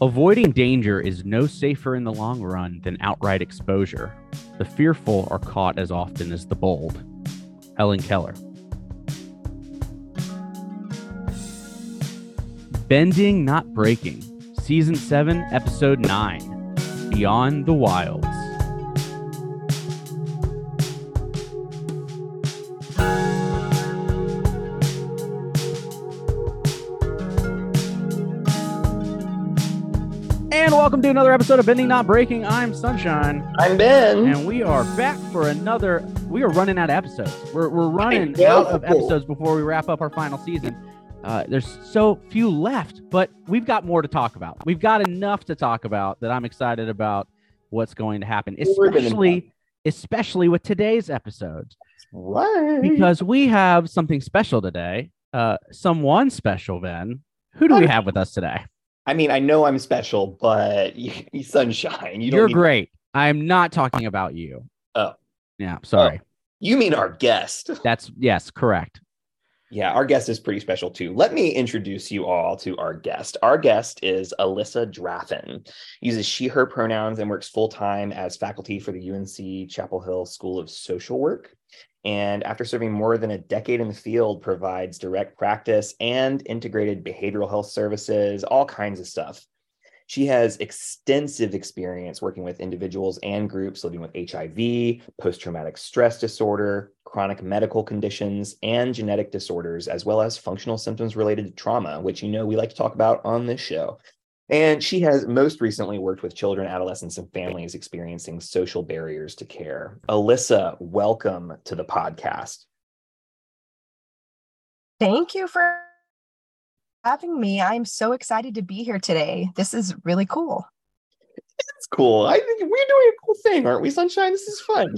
Avoiding danger is no safer in the long run than outright exposure. The fearful are caught as often as the bold. Helen Keller. Bending, Not Breaking, Season 7, Episode 9 Beyond the Wilds. Welcome to another episode of Bending Not Breaking. I'm Sunshine, I'm Ben. and we are back for another. We are running out of episodes. We're, we're running out of episodes before we wrap up our final season. Uh, there's so few left, but we've got more to talk about. We've got enough to talk about that I'm excited about what's going to happen, especially especially with today's episode What? because we have something special today. Uh, someone special, Ben. Who do we have with us today? I mean, I know I'm special, but you, you sunshine. You You're need- great. I'm not talking about you. Oh. Yeah, sorry. Oh. You mean our guest? That's yes, correct. Yeah, our guest is pretty special too. Let me introduce you all to our guest. Our guest is Alyssa Draffin. Uses she, her pronouns and works full time as faculty for the UNC Chapel Hill School of Social Work. And after serving more than a decade in the field, provides direct practice and integrated behavioral health services, all kinds of stuff. She has extensive experience working with individuals and groups living with HIV, post traumatic stress disorder, chronic medical conditions, and genetic disorders, as well as functional symptoms related to trauma, which you know we like to talk about on this show. And she has most recently worked with children, adolescents, and families experiencing social barriers to care. Alyssa, welcome to the podcast. Thank you for having me. I'm so excited to be here today. This is really cool. It's cool. I think we're doing a cool thing, aren't we, Sunshine? This is fun.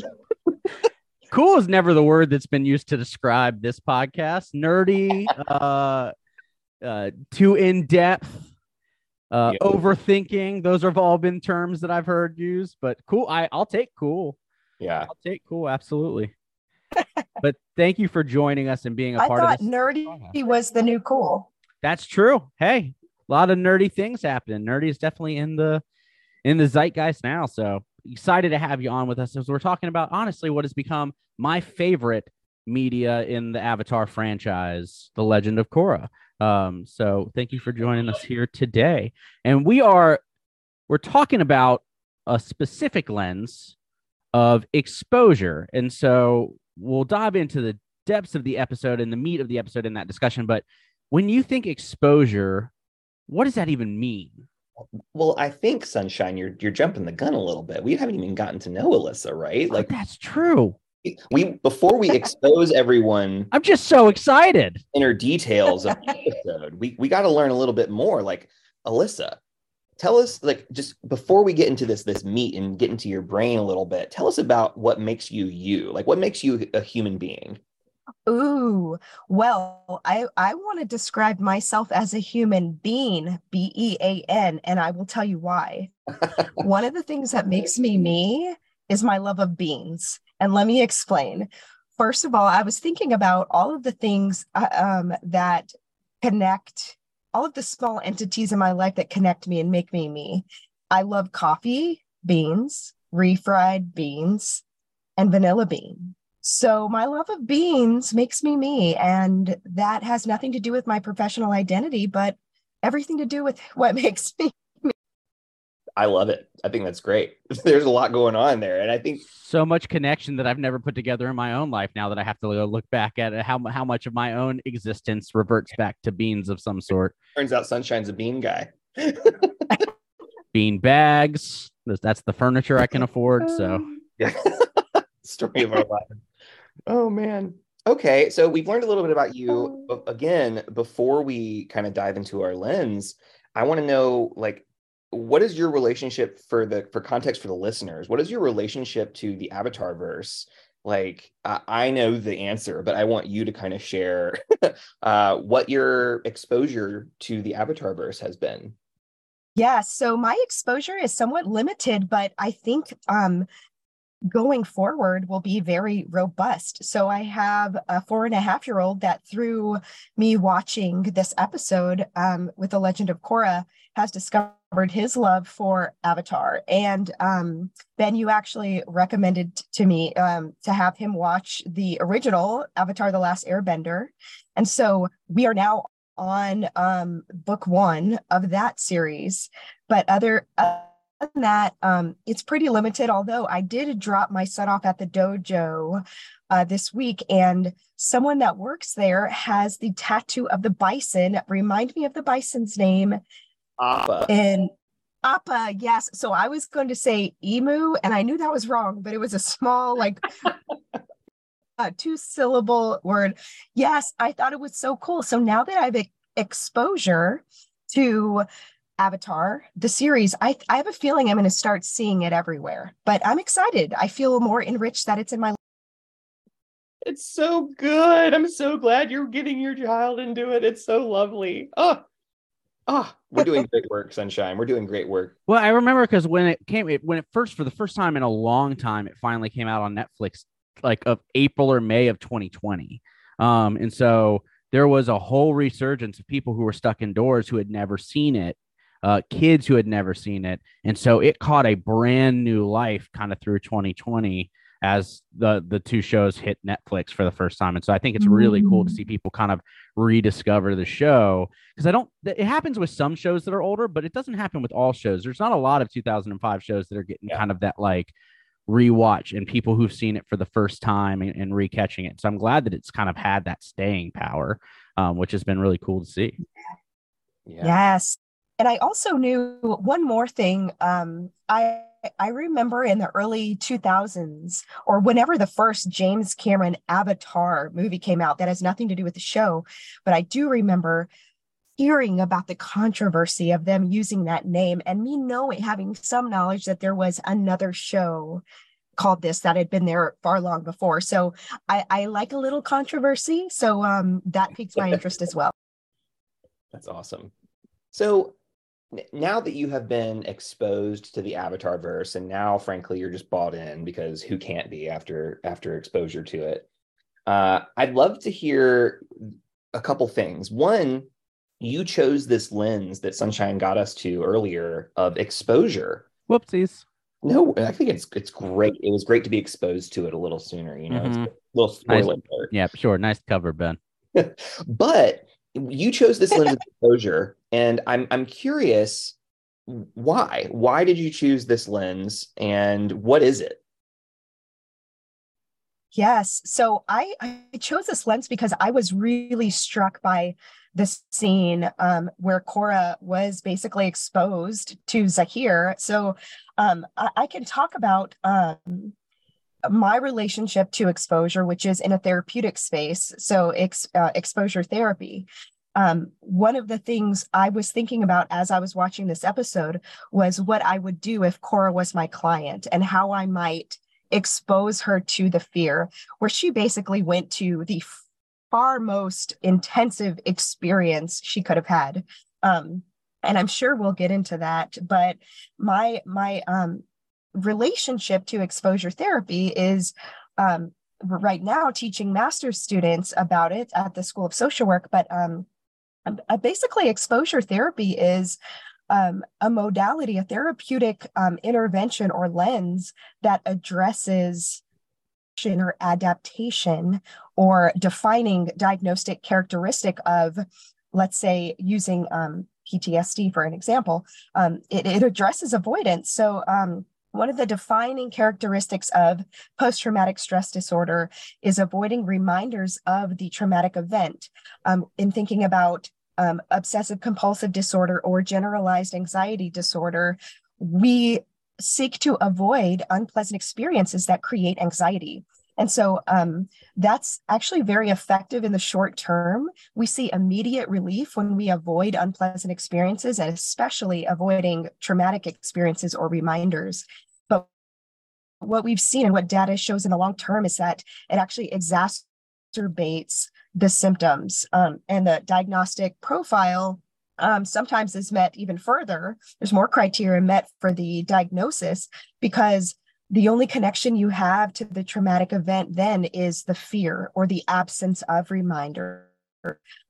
Cool is never the word that's been used to describe this podcast. Nerdy, uh, uh, too in depth, uh, Yeah. overthinking. Those have all been terms that I've heard used. But cool, I I'll take cool. Yeah. I'll take cool, absolutely. but thank you for joining us and being a I part thought of this. nerdy was the new cool. That's true. Hey, a lot of nerdy things happening. Nerdy is definitely in the in the zeitgeist now. So excited to have you on with us as we're talking about honestly what has become my favorite media in the Avatar franchise, The Legend of Korra. Um, so thank you for joining us here today. And we are we're talking about a specific lens of exposure. And so we'll dive into the depths of the episode and the meat of the episode in that discussion. But when you think exposure, what does that even mean? Well, I think Sunshine, you're you're jumping the gun a little bit. We haven't even gotten to know Alyssa, right? Like Like that's true. We before we expose everyone I'm just so excited. inner details of the episode, we we got to learn a little bit more. Like Alyssa, tell us like just before we get into this this meat and get into your brain a little bit, tell us about what makes you you. Like what makes you a human being. Ooh, well, I I want to describe myself as a human being, B E A N, and I will tell you why. One of the things that makes me me is my love of beans, and let me explain. First of all, I was thinking about all of the things uh, um, that connect, all of the small entities in my life that connect me and make me me. I love coffee, beans, refried beans, and vanilla bean. So my love of beans makes me me, and that has nothing to do with my professional identity, but everything to do with what makes me. I love it. I think that's great. There's a lot going on there, and I think So much connection that I've never put together in my own life now that I have to look back at it, how, how much of my own existence reverts back to beans of some sort. turns out Sunshine's a bean guy. Bean bags. That's- the furniture I can afford. So Yeah. Story of our life. Oh man. Okay, so we've learned a little bit about you. Again, before we kind of dive into our lens, I want to know like what is your relationship for the for context for the listeners? What is your relationship to the Avatar verse? Like I I know the answer, but I want you to kind of share uh, what your exposure to the Avatar verse has been. Yeah, so my exposure is somewhat limited, but I think um, going forward will be very robust. So I have a four and a half year old that through me watching this episode um, with The Legend of Korra has discovered his love for Avatar. And um, Ben, you actually recommended to me um, to have him watch the original Avatar The Last Airbender. And so we are now on um, book one of that series. But other, uh, that, um, it's pretty limited. Although I did drop my son off at the dojo uh, this week, and someone that works there has the tattoo of the bison. Remind me of the bison's name. Appa. And Appa, yes. So I was going to say emu, and I knew that was wrong, but it was a small, like, uh, two syllable word. Yes, I thought it was so cool. So now that I've exposure to Avatar, the series, I, I have a feeling I'm going to start seeing it everywhere. But I'm excited. I feel more enriched that it's in my. It's so good. I'm so glad you're getting your child into it. It's so lovely. Oh, oh, we're doing great work, Sunshine. We're doing great work. Well, I remember because when it came, it, when it first, for the first time in a long time, it finally came out on Netflix, like of April or May of 2020. Um, and so there was a whole resurgence of people who were stuck indoors who had never seen it uh, kids who had never seen it. And so it caught a brand new life kind of through 2020 as the the two shows hit Netflix for the first time. And so I think it's really cool to see mm. people kind of rediscover the show because I don't it happens with some shows that are older, but it doesn't happen with all shows. There's not a lot of 2005 shows that are getting yeah. kind of that like rewatch and people who've seen it for the first time and, and recatching it. So I'm glad that it's kind of had that staying power, um, which has been really cool to see. Yeah. Yes. And I also knew one more thing. Um, I I remember in the early 2000s, or whenever the first James Cameron Avatar movie came out, that has nothing to do with the show, but I do remember hearing about the controversy of them using that name and me knowing, having some knowledge that there was another show called this that had been there far long before. So I, I like a little controversy. So um, that piques my interest as well. That's awesome. So now that you have been exposed to the avatar verse and now frankly you're just bought in because who can't be after after exposure to it uh, i'd love to hear a couple things. One you chose this lens that sunshine got us to earlier of exposure. Whoopsies. No i think it's it's great. It was great to be exposed to it a little sooner you know mm-hmm. it's a little spoiler nice. yeah sure. Nice cover ben. But you chose this lens of exposure, and I'm I'm curious why. Why did you choose this lens, and what is it? Yes. So I, I chose this lens because I was really struck by the scene um, where Korra was basically exposed to Zahir. So um, I, I, can talk about um, my relationship to exposure, which is in a therapeutic space, so ex, uh, exposure therapy. Um, one of the things I was thinking about as I was watching this episode was what I would do if Korra was my client and how I might expose her to the fear, where she basically went to the far most intensive experience she could have had. Um, and I'm sure we'll get into that. But my my um, relationship to exposure therapy is um, right now teaching master's students about it at the School of Social Work. But um, uh, basically, exposure therapy is um, a modality, a therapeutic um, intervention or lens that addresses or adaptation or defining diagnostic characteristic of, let's say, using um, PTSD for an example, um, it, it, addresses avoidance. So um, one of the defining characteristics of post traumatic stress disorder is avoiding reminders of the traumatic event. Um, in thinking about um, obsessive compulsive disorder or generalized anxiety disorder, we seek to avoid unpleasant experiences that create anxiety. And so um, that's actually very effective in the short term. We see immediate relief when we avoid unpleasant experiences and especially avoiding traumatic experiences or reminders. But what we've seen and what data shows in the long term is that it actually exacerbates the symptoms um, and the diagnostic profile um, sometimes is met even further. There's more criteria met for the diagnosis because the only connection you have to the traumatic event then is the fear or the absence of reminder.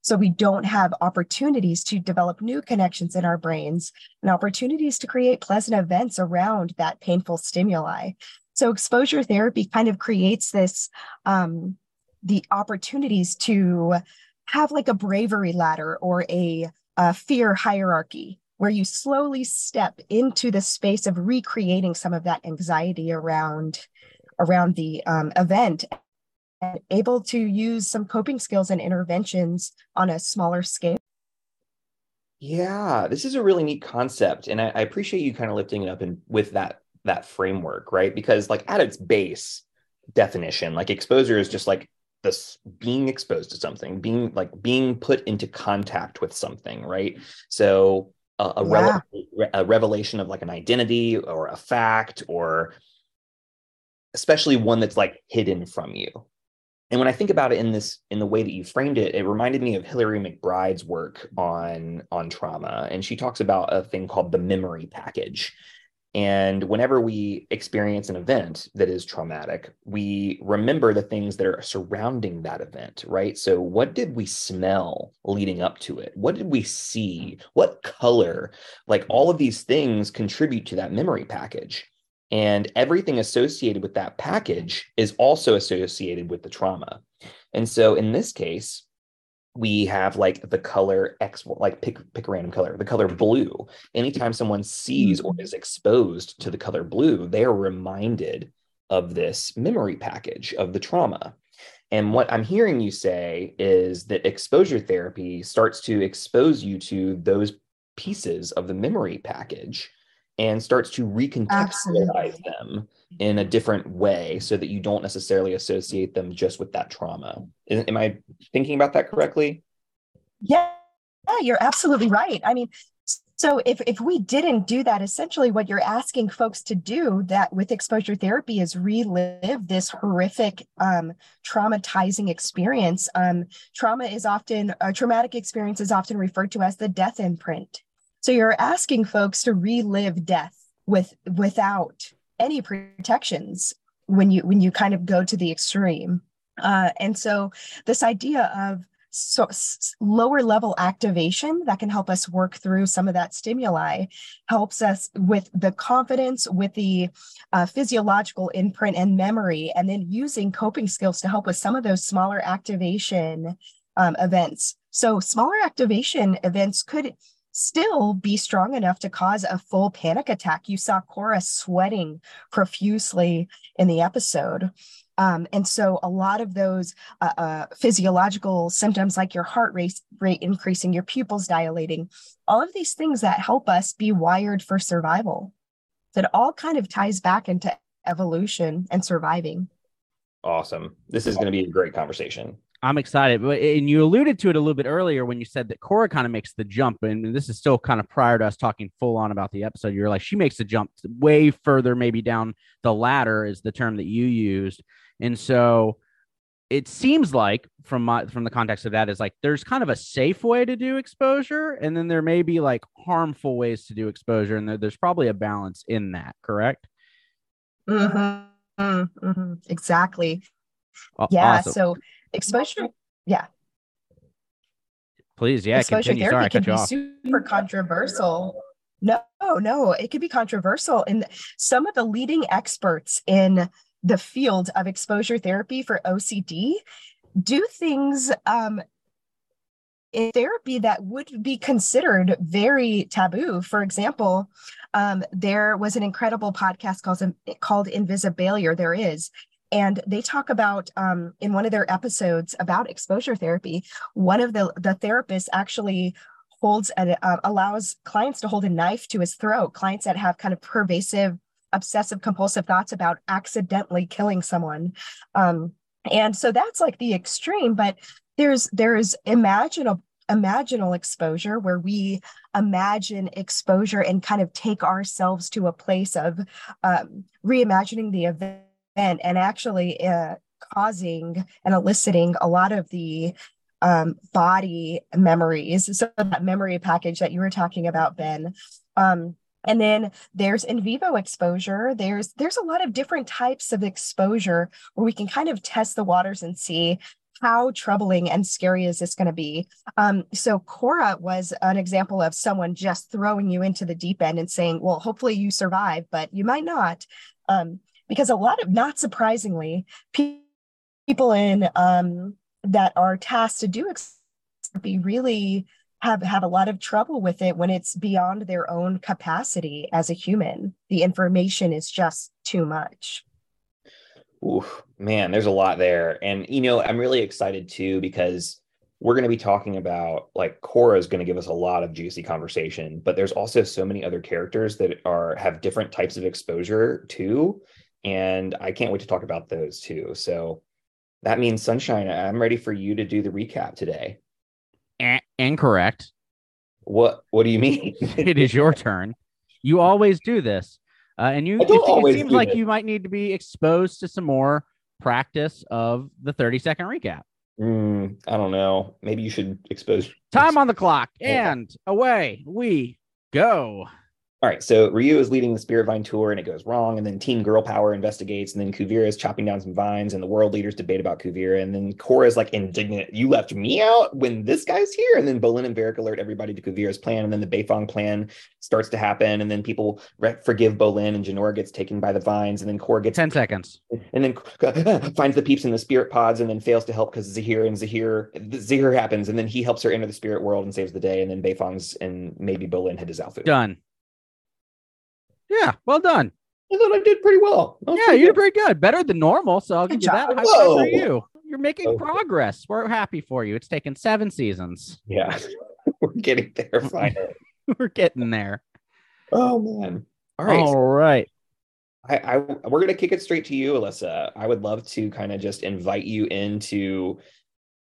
So we don't have opportunities to develop new connections in our brains and opportunities to create pleasant events around that painful stimuli. So exposure therapy kind of creates this um, the opportunities to have like a bravery ladder or a, a fear hierarchy where you slowly step into the space of recreating some of that anxiety around around the um, event and able to use some coping skills and interventions on a smaller scale. Yeah this is a really neat concept and i, I appreciate you kind of lifting it up and with that that framework right? Because like at its base definition like exposure is just like this being exposed to something being like being put into contact with something right? So a, a, rele- a revelation of like an identity or a fact or especially one that's like hidden from you. And when i think about it in this in the way that you framed it it reminded me of hillary mcbride's work on on trauma. And she talks about a thing called the memory package and whenever we experience an event that is traumatic, we remember the things that are surrounding that event, right? So, what did we smell leading up to it? What did we see? What color? Like all of these things contribute to that memory package. And everything associated with that package is also associated with the trauma. And so, in this case, we have like the color X, like pick pick a random color, the color blue. Anytime someone sees or mm-hmm. is exposed to the color blue, they are reminded of this memory package of the trauma. And what I'm hearing you say is that exposure therapy starts to expose you to those pieces of the memory package and starts to recontextualize Absolutely. them in a different way so that you don't necessarily associate them just with that trauma. Am I thinking about that correctly? Yeah, yeah you're absolutely right. I mean, so if, if we didn't do that, essentially what you're asking folks to do that with exposure therapy is relive this horrific, um, traumatizing experience. Um, trauma is often, a traumatic experience is often referred to as the death imprint. So you're asking folks to relive death with without any protections when you when you kind of go to the extreme. Uh, and so this idea of so lower level activation that can help us work through some of that stimuli helps us with the confidence with the uh, physiological imprint and memory and then using coping skills to help with some of those smaller activation um, events so smaller activation events could still be strong enough to cause a full panic attack. You saw Korra sweating profusely in the episode. Um, and so a lot of those uh, uh, physiological symptoms like your heart rate, rate increasing, your pupils dilating, all of these things that help us be wired for survival, that all kind of ties back into evolution and surviving. Awesome. This is going to be a great conversation. I'm excited. But and you alluded to it a little bit earlier when you said that Korra kind of makes the jump, and this is still kind of prior to us talking full on about the episode. You're like, she makes the jump way further, maybe down the ladder is the term that you used. And so it seems like from my from the context of that is like there's kind of a safe way to do exposure, and then there may be like harmful ways to do exposure, and there, there's probably a balance in that, correct? Mm-hmm. Mm-hmm. Exactly. yeah. Awesome. So exposure yeah please yeah exposure continue. therapy Sorry, can be super controversial no no it could be controversial and some of the leading experts in the field of exposure therapy for ocd do things um, in therapy that would be considered very taboo. For example, um, there was an incredible podcast called, called Invisibilia. There is, and they talk about um, in one of their episodes about exposure therapy one of the the therapists actually holds a, uh, allows clients to hold a knife to his throat clients that have kind of pervasive obsessive compulsive thoughts about accidentally killing someone. Um, and so that's like the extreme but there's there's imaginable imaginal exposure where we imagine exposure and kind of take ourselves to a place of um, reimagining the event and and actually uh, causing and eliciting a lot of the um, body memories. So that memory package that you were talking about, Ben. Um, and then there's in vivo exposure there's there's a lot of different types of exposure where we can kind of test the waters and see how troubling and scary is this going to be um, so korra was an example of someone just throwing you into the deep end and saying well hopefully you survive but you might not um, because a lot of not surprisingly people in um, that are tasked to do ex- be really have have a lot of trouble with it when it's beyond their own capacity as a human. The information is just too much. Ooh, man, there's a lot there. And you know, I'm really excited too because we're going to be talking about like Korra is going to give us a lot of juicy conversation, but there's also so many other characters that are have different types of exposure too. And I can't wait to talk about those too. So that means Sunshine, I'm ready for you to do the recap today. A- incorrect. What What do you mean? it is your turn. You always do this, uh, and you. It, it, seems like this. you might need to be exposed to some more practice of the thirty second recap. Mm, I don't know. Maybe you should expose time on the clock and away we go. All right, so Ryu is leading the Spirit Vine tour and it goes wrong. And then Team Girl Power investigates. And then Kuvira is chopping down some vines and the world leaders debate about Kuvira. And then Korra is like indignant. You left me out when this guy's here. And then Bolin and Varrick alert everybody to Kuvira's plan. And then the Beifong plan starts to happen. And then people re- forgive Bolin and Jinora gets taken by the vines. And then Korra gets 10 seconds. And then finds the peeps in the spirit pods and then fails to help because Zahir and Zahir, Zahir happens. And then he helps her enter the spirit world and saves the day. And then Beifong's and maybe Bolin head to Zaofu. Done. Yeah, well done. I thought I did pretty well. Yeah, you did pretty good. Better than normal. So I'll give you that. High for you. You're making okay. progress. We're happy for you. It's taken seven seasons. Yeah, we're getting there finally. we're getting there. Oh man. All right. All right. I, I we're gonna kick it straight to you, Alyssa. I would love to kind of just invite you into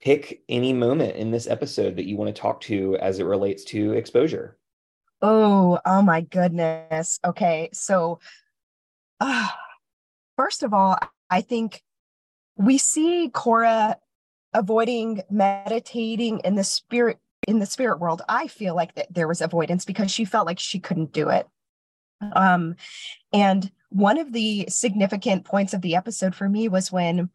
pick any moment in this episode that you want to talk to as it relates to exposure. Oh, oh my goodness. Okay. So, uh, first of all, I think we see Korra avoiding meditating in the spirit in the spirit world. I feel like that there was avoidance because she felt like she couldn't do it. Um, and one of the significant points of the episode for me was when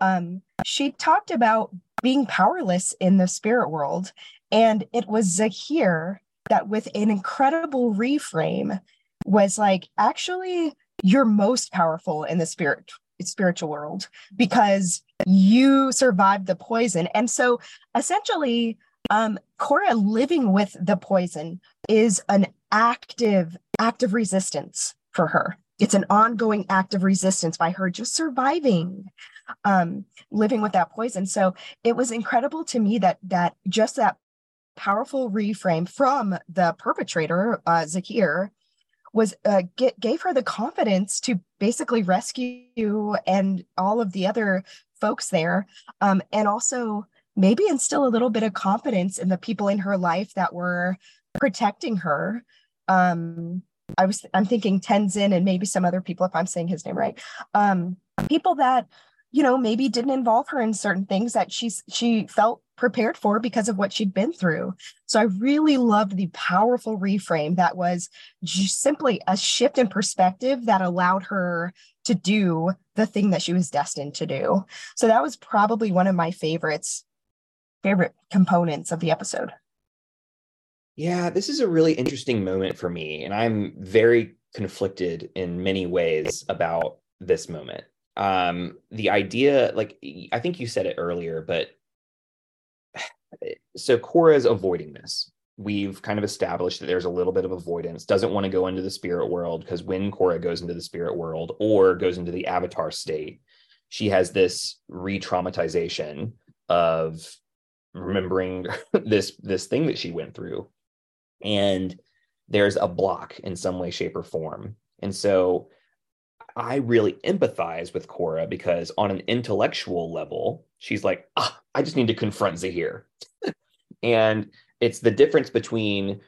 um, she talked about being powerless in the spirit world, and it was Zahir that with an incredible reframe was like actually you're most powerful in the spirit spiritual world because you survived the poison. And so essentially um korra living with the poison is an active active resistance for her. It's an ongoing act of resistance by her just surviving um living with that poison. So it was incredible to me that that just that powerful reframe from the perpetrator, uh, Zahir, was uh, gave her the confidence to basically rescue and all of the other folks there, um, and also maybe instill a little bit of confidence in the people in her life that were protecting her. Um, I was I'm thinking Tenzin and maybe some other people, if I'm saying his name right. Um, people that you know maybe didn't involve her in certain things that she's she felt prepared for because of what she'd been through. So I really loved the powerful reframe that was simply a shift in perspective that allowed her to do the thing that she was destined to do. So that was probably one of my favorites, favorite components of the episode. Yeah, this is a really interesting moment for me. And I'm very conflicted in many ways about this moment. Um, the idea, like I think you said it earlier, but so Korra is avoiding this. We've kind of established that there's a little bit of avoidance, doesn't want to go into the spirit world because when Korra goes into the spirit world or goes into the avatar state, she has this re-traumatization of remembering this this thing that she went through. And there's a block in some way, shape, or form. And so I really empathize with Korra because on an intellectual level, she's like, ah, I just need to confront Zahir. and it's the difference between,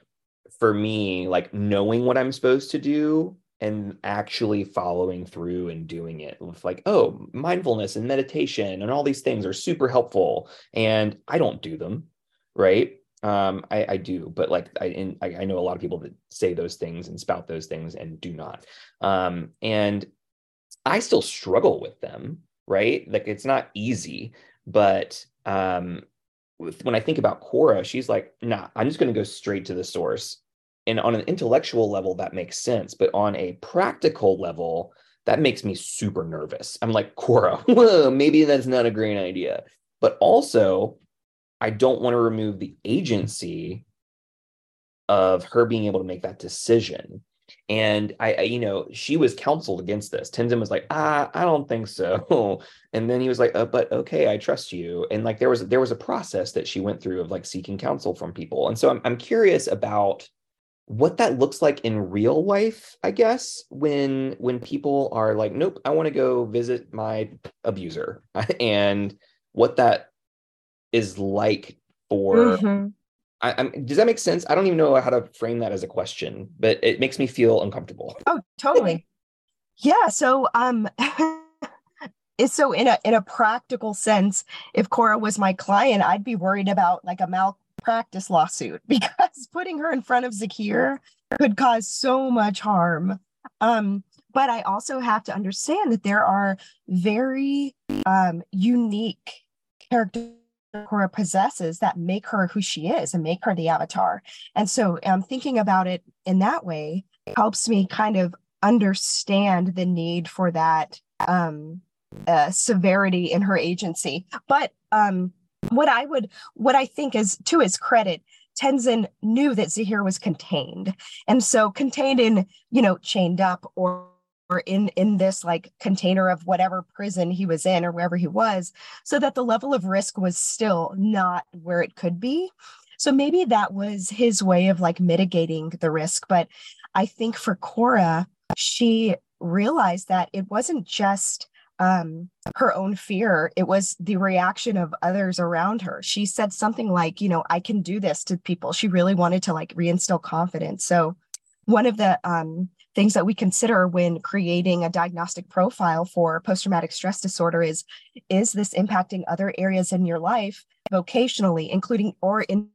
for me, like knowing what I'm supposed to do and actually following through and doing it with like, oh, mindfulness and meditation and all these things are super helpful. And I don't do them. Right. Um, I, I do, but like I, in, I, I know a lot of people that say those things and spout those things and do not. Um, and I still struggle with them, right? Like it's not easy, but um, when I think about Korra, she's like, nah, I'm just going to go straight to the source. And on an intellectual level, that makes sense. But on a practical level, that makes me super nervous. I'm like, Korra, whoa, maybe that's not a great idea. But also, I don't want to remove the agency of her being able to make that decision. And I, I, you know, she was counseled against this. Tenzin was like, ah, I don't think so. And then he was like, uh, but okay, I trust you. And like there was there was a process that she went through of like seeking counsel from people. And so I'm I'm curious about what that looks like in real life, I guess, when when people are like, nope, I want to go visit my abuser, and what that is like for mm-hmm. I, I'm, does that make sense? I don't even know how to frame that as a question, but it makes me feel uncomfortable. Oh, totally. yeah. So, um, it's so in a in a practical sense, if Korra was my client, I'd be worried about like a malpractice lawsuit because putting her in front of Zahir could cause so much harm. Um, but I also have to understand that there are very um, unique characteristics Korra possesses that make her who she is and make her the avatar. And so um, thinking about it in that way helps me kind of understand the need for that um, uh, severity in her agency. But um, what I would, what I think is to his credit, Tenzin knew that Zahir was contained. And so contained in, you know, chained up or or in in this like container of whatever prison he was in or wherever he was so that the level of risk was still not where it could be. So maybe that was his way of like mitigating the risk but i think for korra she realized that it wasn't just um, her own fear it was the reaction of others around her. She said something like you know i can do this to people. She really wanted to like reinstill confidence. So one of the um, things that we consider when creating a diagnostic profile for post-traumatic stress disorder is is this impacting other areas in your life vocationally including or in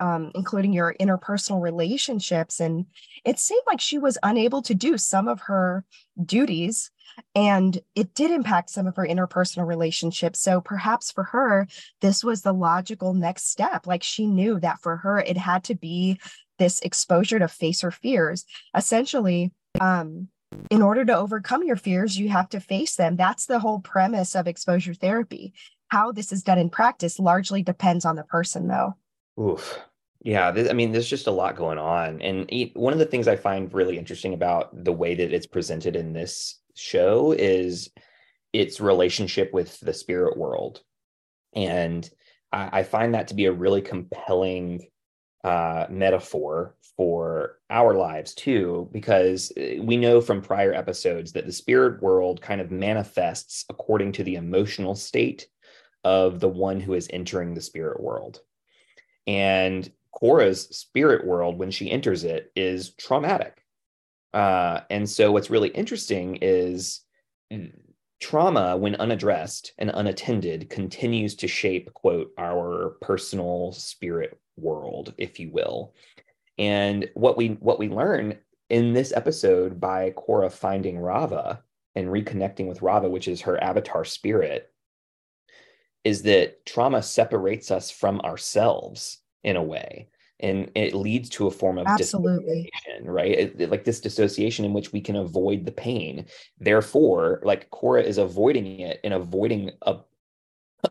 um, including your interpersonal relationships? And it seemed like she was unable to do some of her duties and it did impact some of her interpersonal relationships. So perhaps for her this was the logical next step. Like she knew that for her it had to be this exposure to face her fears. Essentially, um, in order to overcome your fears, you have to face them. That's the whole premise of exposure therapy. How this is done in practice largely depends on the person, though. Oof. Yeah, I mean, there's just a lot going on. And one of the things I find really interesting about the way that it's presented in this show is its relationship with the spirit world. And I, I find that to be a really compelling uh, metaphor for our lives too, because uh, we know from prior episodes that the spirit world kind of manifests according to the emotional state of the one who is entering the spirit world. And Korra's spirit world, when she enters it, is traumatic. Uh, and so, what's really interesting is trauma, when unaddressed and unattended, continues to shape, quote, our personal spirit world, if you will. And what we what we learn in this episode by korra finding raava and reconnecting with raava which is her avatar spirit, is that trauma separates us from ourselves in a way. And it leads to a form of absolutely right? It, it, like this dissociation in which we can avoid the pain. Therefore, like korra is avoiding it and avoiding a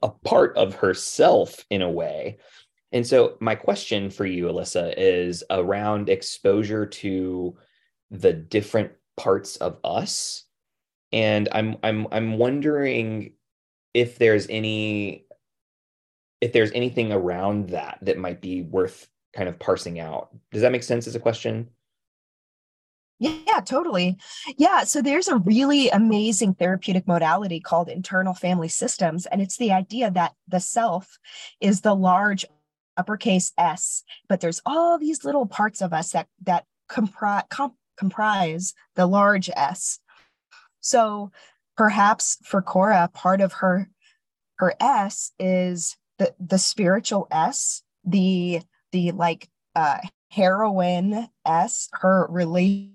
a part of herself in a way and so, my question for you, Alyssa, is around exposure to the different parts of us. And I'm I'm I'm wondering if there's any if there's anything around that that might be worth kind of parsing out. Does that make sense as a question? Yeah, totally. Yeah. So there's a really amazing therapeutic modality called internal family systems. And it's the idea that the self is the large uppercase S, but there's all these little parts of us that that comprise comp- comprise the large S. So perhaps for Korra, part of her her S is the the spiritual S, the the like uh heroine s her relation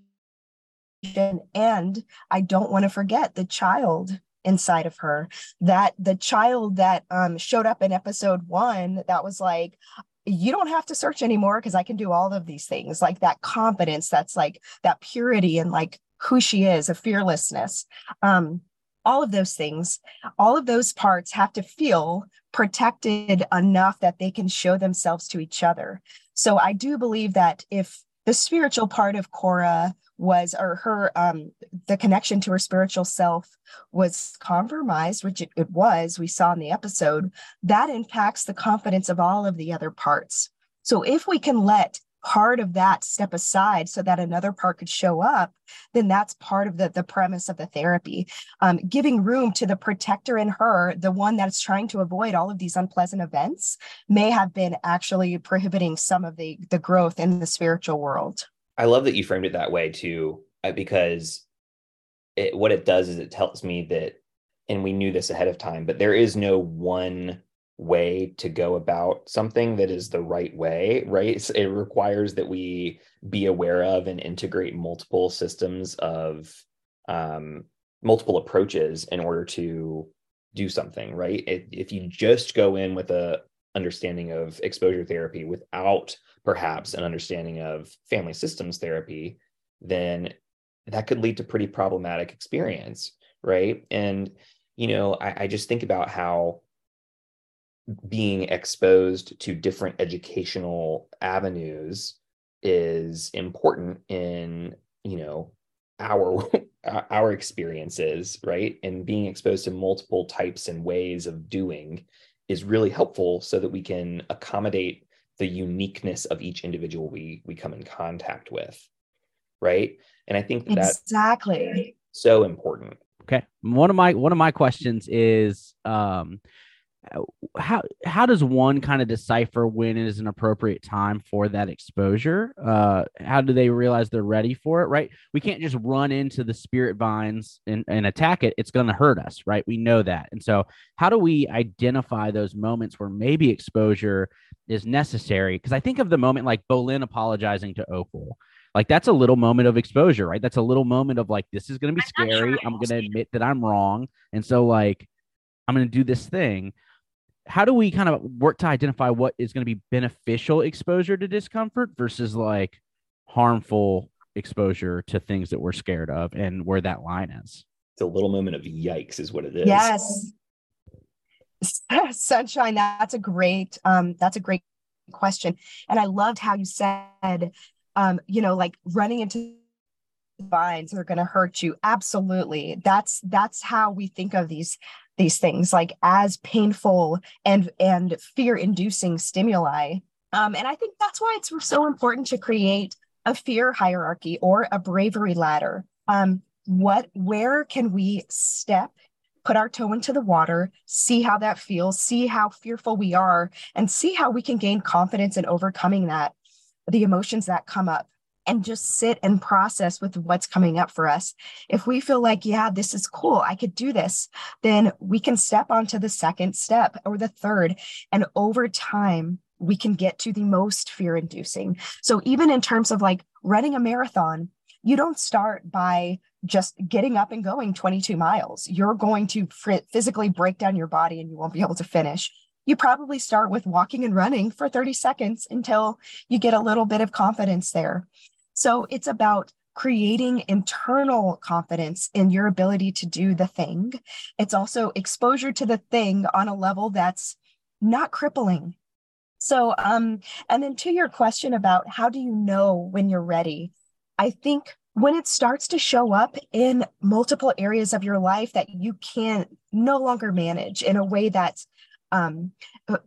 and i don't want to forget the child inside of her. That the child that um, showed up in episode one that was like you don't have to search anymore because i can do all of these things. Like that confidence that's like that purity and like who she is a fearlessness. Um, all of those things all of those parts have to feel protected enough that they can show themselves to each other so i do believe that if the spiritual part of Korra was, or her, um, the connection to her spiritual self was compromised, which it, it was, we saw in the episode, that impacts the confidence of all of the other parts. So if we can let part of that step aside so that another part could show up then that's part of the, the premise of the therapy. Um, giving room to the protector in her the one that's trying to avoid all of these unpleasant events may have been actually prohibiting some of the the growth in the spiritual world. I love that you framed it that way too uh, because it, what it does is it tells me that and we knew this ahead of time but there is no one way to go about something that is the right way, right? it requires that we be aware of and integrate multiple systems of um, multiple approaches in order to do something, right? If, if you just go in with a understanding of exposure therapy without perhaps an understanding of family systems therapy, then that could lead to pretty problematic experience, right? And you know, I, I just think about how being exposed to different educational avenues is important in you know our our experiences right? And being exposed to multiple types and ways of doing is really helpful so that we can accommodate the uniqueness of each individual we we come in contact with right? And i think that exactly. so important. Okay. One of my one of my questions is um how how does one kind of decipher when it is an appropriate time for that exposure? Uh how do they realize they're ready for it right? We can't just run into the spirit vines and, and attack it. It's going to hurt us right? We know that. And so how do we identify those moments where maybe exposure is necessary? Because i think of the moment like bolin apologizing to opal. Like that's a little moment of exposure right? That's a little moment of like this is going to be scary. i'm going to admit that i'm wrong. And so like i'm going to do this thing how do we kind of work to identify what is going to be beneficial exposure to discomfort versus like harmful exposure to things that we're scared of and where that line is? It's a little moment of yikes is what it is. Yes. Sunshine that's a great um that's a great question. And i loved how you said um you know like running into vines are going to hurt you. Absolutely. That's that's how we think of these these things like as painful and and fear inducing stimuli. Um, and i think that's why it's so important to create a fear hierarchy or a bravery ladder. Um, what where can we step put our toe into the water see how that feels see how fearful we are and see how we can gain confidence in overcoming that the emotions that come up and just sit and process with what's coming up for us. If we feel like, yeah, this is cool, I could do this, then we can step onto the second step or the third. And over time, we can get to the most fear inducing. So, even in terms of like running a marathon, you don't start by just getting up and going 22 miles. You're going to physically break down your body and you won't be able to finish you probably start with walking and running for 30 seconds until you get a little bit of confidence there. So it's about creating internal confidence in your ability to do the thing. It's also exposure to the thing on a level that's not crippling. So, um, and then to your question about how do you know when you're ready? I think when it starts to show up in multiple areas of your life that you can no longer manage in a way that's um,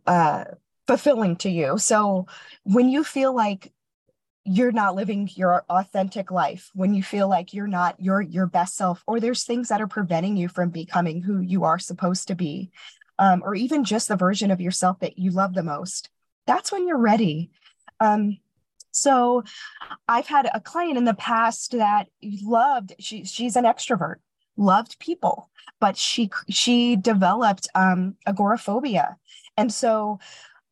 uh, fulfilling to you. So when you feel like you're not living your authentic life when you feel like you're not your your best self or there's things that are preventing you from becoming who you are supposed to be um, or even just the version of yourself that you love the most that's when you're ready. Um, so i've had a client in the past that loved she, she's an extrovert loved people but she she developed um, agoraphobia. And so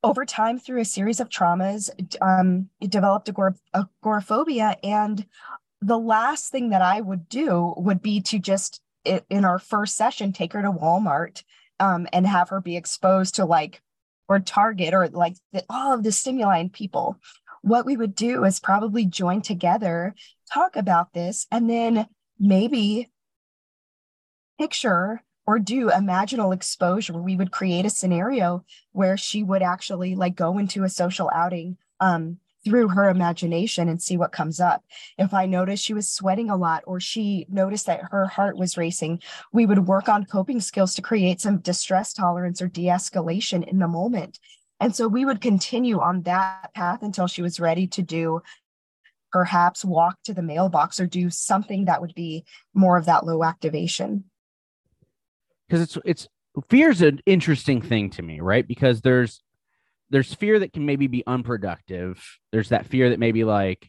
over time, through a series of traumas, um, developed agor- agoraphobia. And the last thing that I would do would be to just, in our first session, take her to Walmart um, and have her be exposed to like, or Target or like the, all of the stimuli and people. What we would do is probably join together, talk about this, and then maybe picture or do imaginal exposure we would create a scenario where she would actually like go into a social outing um, through her imagination and see what comes up. If I noticed she was sweating a lot or she noticed that her heart was racing, we would work on coping skills to create some distress tolerance or de escalation in the moment. And so we would continue on that path until she was ready to do perhaps walk to the mailbox or do something that would be more of that low activation because it's it's fear is an interesting thing to me, right? Because there's there's fear that can maybe be unproductive. There's that fear that maybe like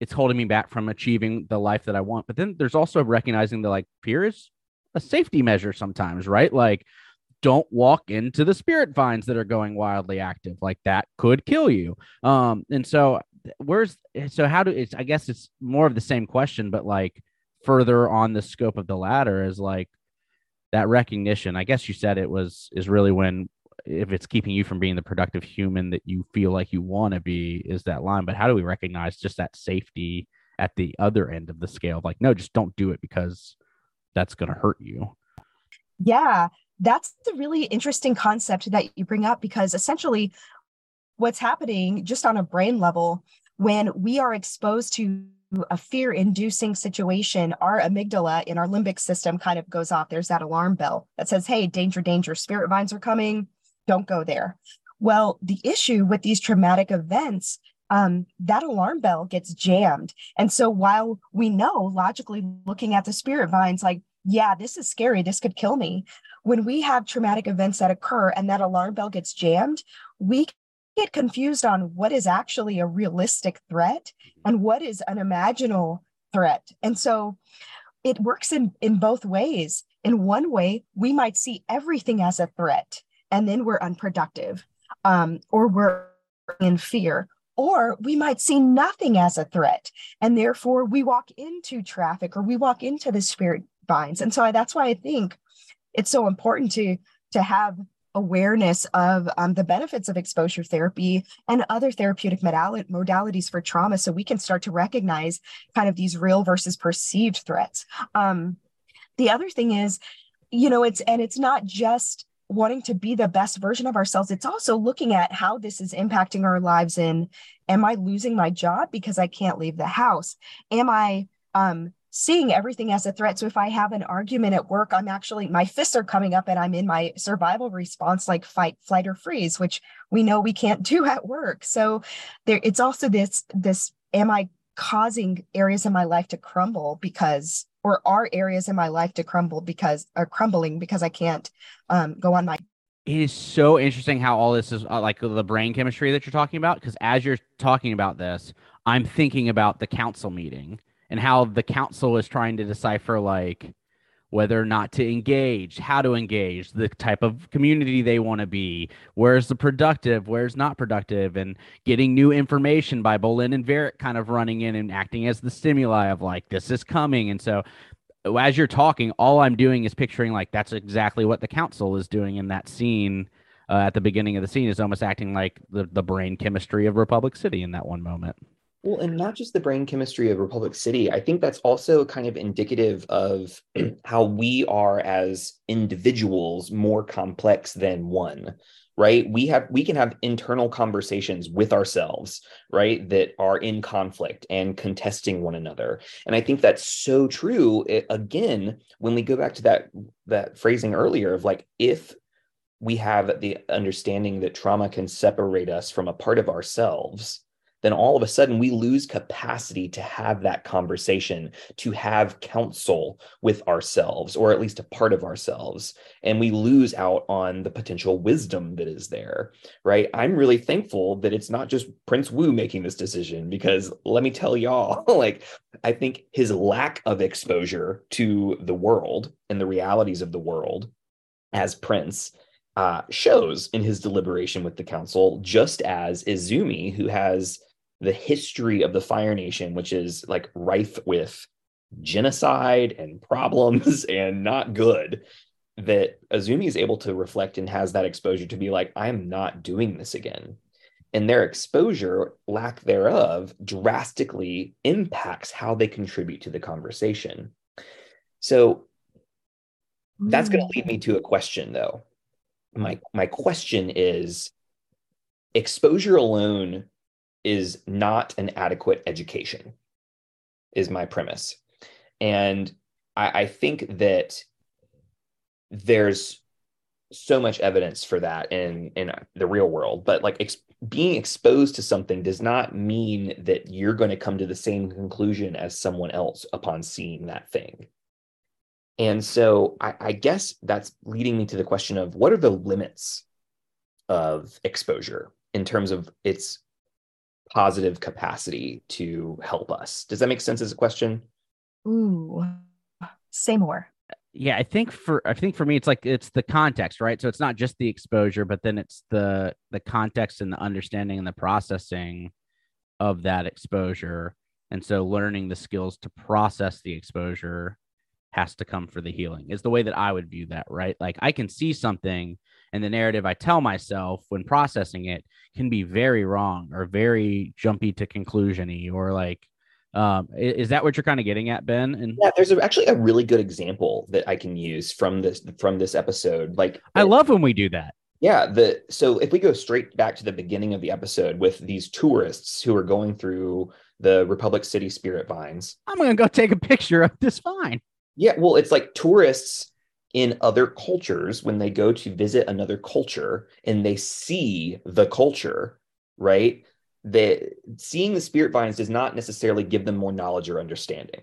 it's holding me back from achieving the life that I want. But then there's also recognizing that like fear is a safety measure sometimes, right? Like don't walk into the spirit vines that are going wildly active. Like that could kill you. Um, and so where's so how do it's I guess it's more of the same question, but like further on the scope of the ladder is like that recognition i guess you said it was is really when if it's keeping you from being the productive human that you feel like you want to be is that line. But how do we recognize just that safety at the other end of the scale? Like no just don't do it because that's going to hurt you. Yeah that's a really interesting concept that you bring up because essentially what's happening just on a brain level when we are exposed to a fear inducing situation, our amygdala in our limbic system kind of goes off. There's that alarm bell that says, hey, danger, danger, spirit vines are coming. Don't go there. Well, the issue with these traumatic events, um, that alarm bell gets jammed. And so while we know logically looking at the spirit vines, like, yeah, this is scary, this could kill me. When we have traumatic events that occur and that alarm bell gets jammed, we get confused on what is actually a realistic threat and what is an imaginal threat. And so it works in, in both ways. In one way, we might see everything as a threat and then we're unproductive um, or we're in fear. Or we might see nothing as a threat and therefore we walk into traffic or we walk into the spirit vines. And so I, that's why I think it's so important to to have awareness of um, the benefits of exposure therapy and other therapeutic modalities for trauma so we can start to recognize kind of these real versus perceived threats. Um, the other thing is you know it's and it's not just wanting to be the best version of ourselves it's also looking at how this is impacting our lives in am i losing my job because i can't leave the house? Am i um, seeing everything as a threat. So if I have an argument at work, I'm actually my fists are coming up and I'm in my survival response like fight, flight, or freeze, which we know we can't do at work. So there it's also this this am I causing areas in my life to crumble because or are areas in my life to crumble because are crumbling because I can't um, go on my it is so interesting how all this is uh, like the brain chemistry that you're talking about because as you're talking about this i'm thinking about the council meeting and how the council is trying to decipher like whether or not to engage, how to engage, the type of community they want to be, where's the productive, where's not productive, and getting new information by Bolin and Varrick kind of running in and acting as the stimuli of like this is coming. And so as you're talking, all I'm doing is picturing like that's exactly what the council is doing in that scene. Uh, at the beginning of the scene is almost acting like the, the brain chemistry of Republic City in that one moment. Well, and not just the brain chemistry of Republic City. I think that's also kind of indicative of how we are as individuals more complex than one, right? We have we can have internal conversations with ourselves, right, that are in conflict and contesting one another. And I think that's so true. It, again, when we go back to that that phrasing earlier of like if we have the understanding that trauma can separate us from a part of ourselves then all of a sudden we lose capacity to have that conversation, to have counsel with ourselves, or at least a part of ourselves. And we lose out on the potential wisdom that is there, right? I'm really thankful that it's not just Prince Wu making this decision, because let me tell y'all, like, I think his lack of exposure to the world and the realities of the world as Prince uh, shows in his deliberation with the council, just as Izumi, who has the history of the Fire Nation, which is like rife with genocide and problems and not good, that Izumi is able to reflect and has that exposure to be like, I'm not doing this again. And their exposure, lack thereof, drastically impacts how they contribute to the conversation. So that's going to lead me to a question, though. My my question is: exposure alone is not an adequate education. Is my premise, and I, I think that there's so much evidence for that in in the real world but like ex- being exposed to something does not mean that you're going to come to the same conclusion as someone else upon seeing that thing and so I, I guess that's leading me to the question of what are the limits of exposure in terms of its positive capacity to help us. Does that make sense as a question? Ooh say more. Yeah i think for i think for me it's like it's the context right? So it's not just the exposure but then it's the the context and the understanding and the processing of that exposure. And so learning the skills to process the exposure has to come for the healing is the way that i would view that right like i can see something and the narrative i tell myself when processing it can be very wrong or very jumpy to conclusiony or like um, is that what you're kind of getting at, Ben? And yeah, there's actually a really good example that I can use from this from this episode. Like, I love when we do that. Yeah, the so if we go straight back to the beginning of the episode with these tourists who are going through the Republic City spirit vines. I'm gonna go take a picture of this vine. Yeah, well, it's like tourists in other cultures when they go to visit another culture and they see the culture, right? that seeing the spirit vines does not necessarily give them more knowledge or understanding.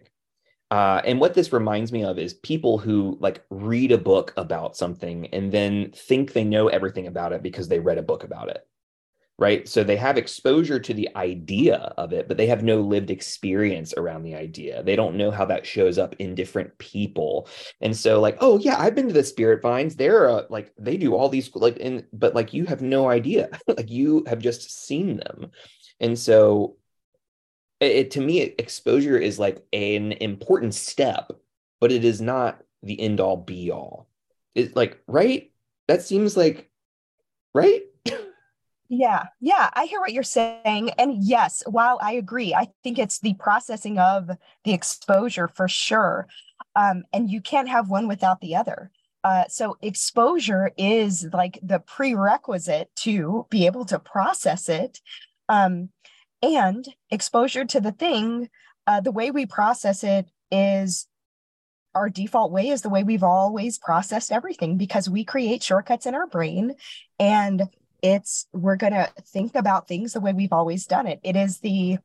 Uh, and what this reminds me of is people who like read a book about something and then think they know everything about it because they read a book about it right? So they have exposure to the idea of it, but they have no lived experience around the idea. They don't know how that shows up in different people. And so like, oh yeah, I've been to the spirit vines. They're uh, like they do all these like and but like you have no idea. like you have just seen them. And so it, to me exposure is like an important step, but it is not the end all be all. It's like, right? That seems like right? Yeah, yeah, I hear what you're saying. And yes, while I agree, I think it's the processing of the exposure for sure. Um, and you can't have one without the other. Uh, so exposure is like the prerequisite to be able to process it. Um, and exposure to the thing, uh, the way we process it is our default way is the way we've always processed everything because we create shortcuts in our brain and it's we're going to think about things the way we've always done it. It is the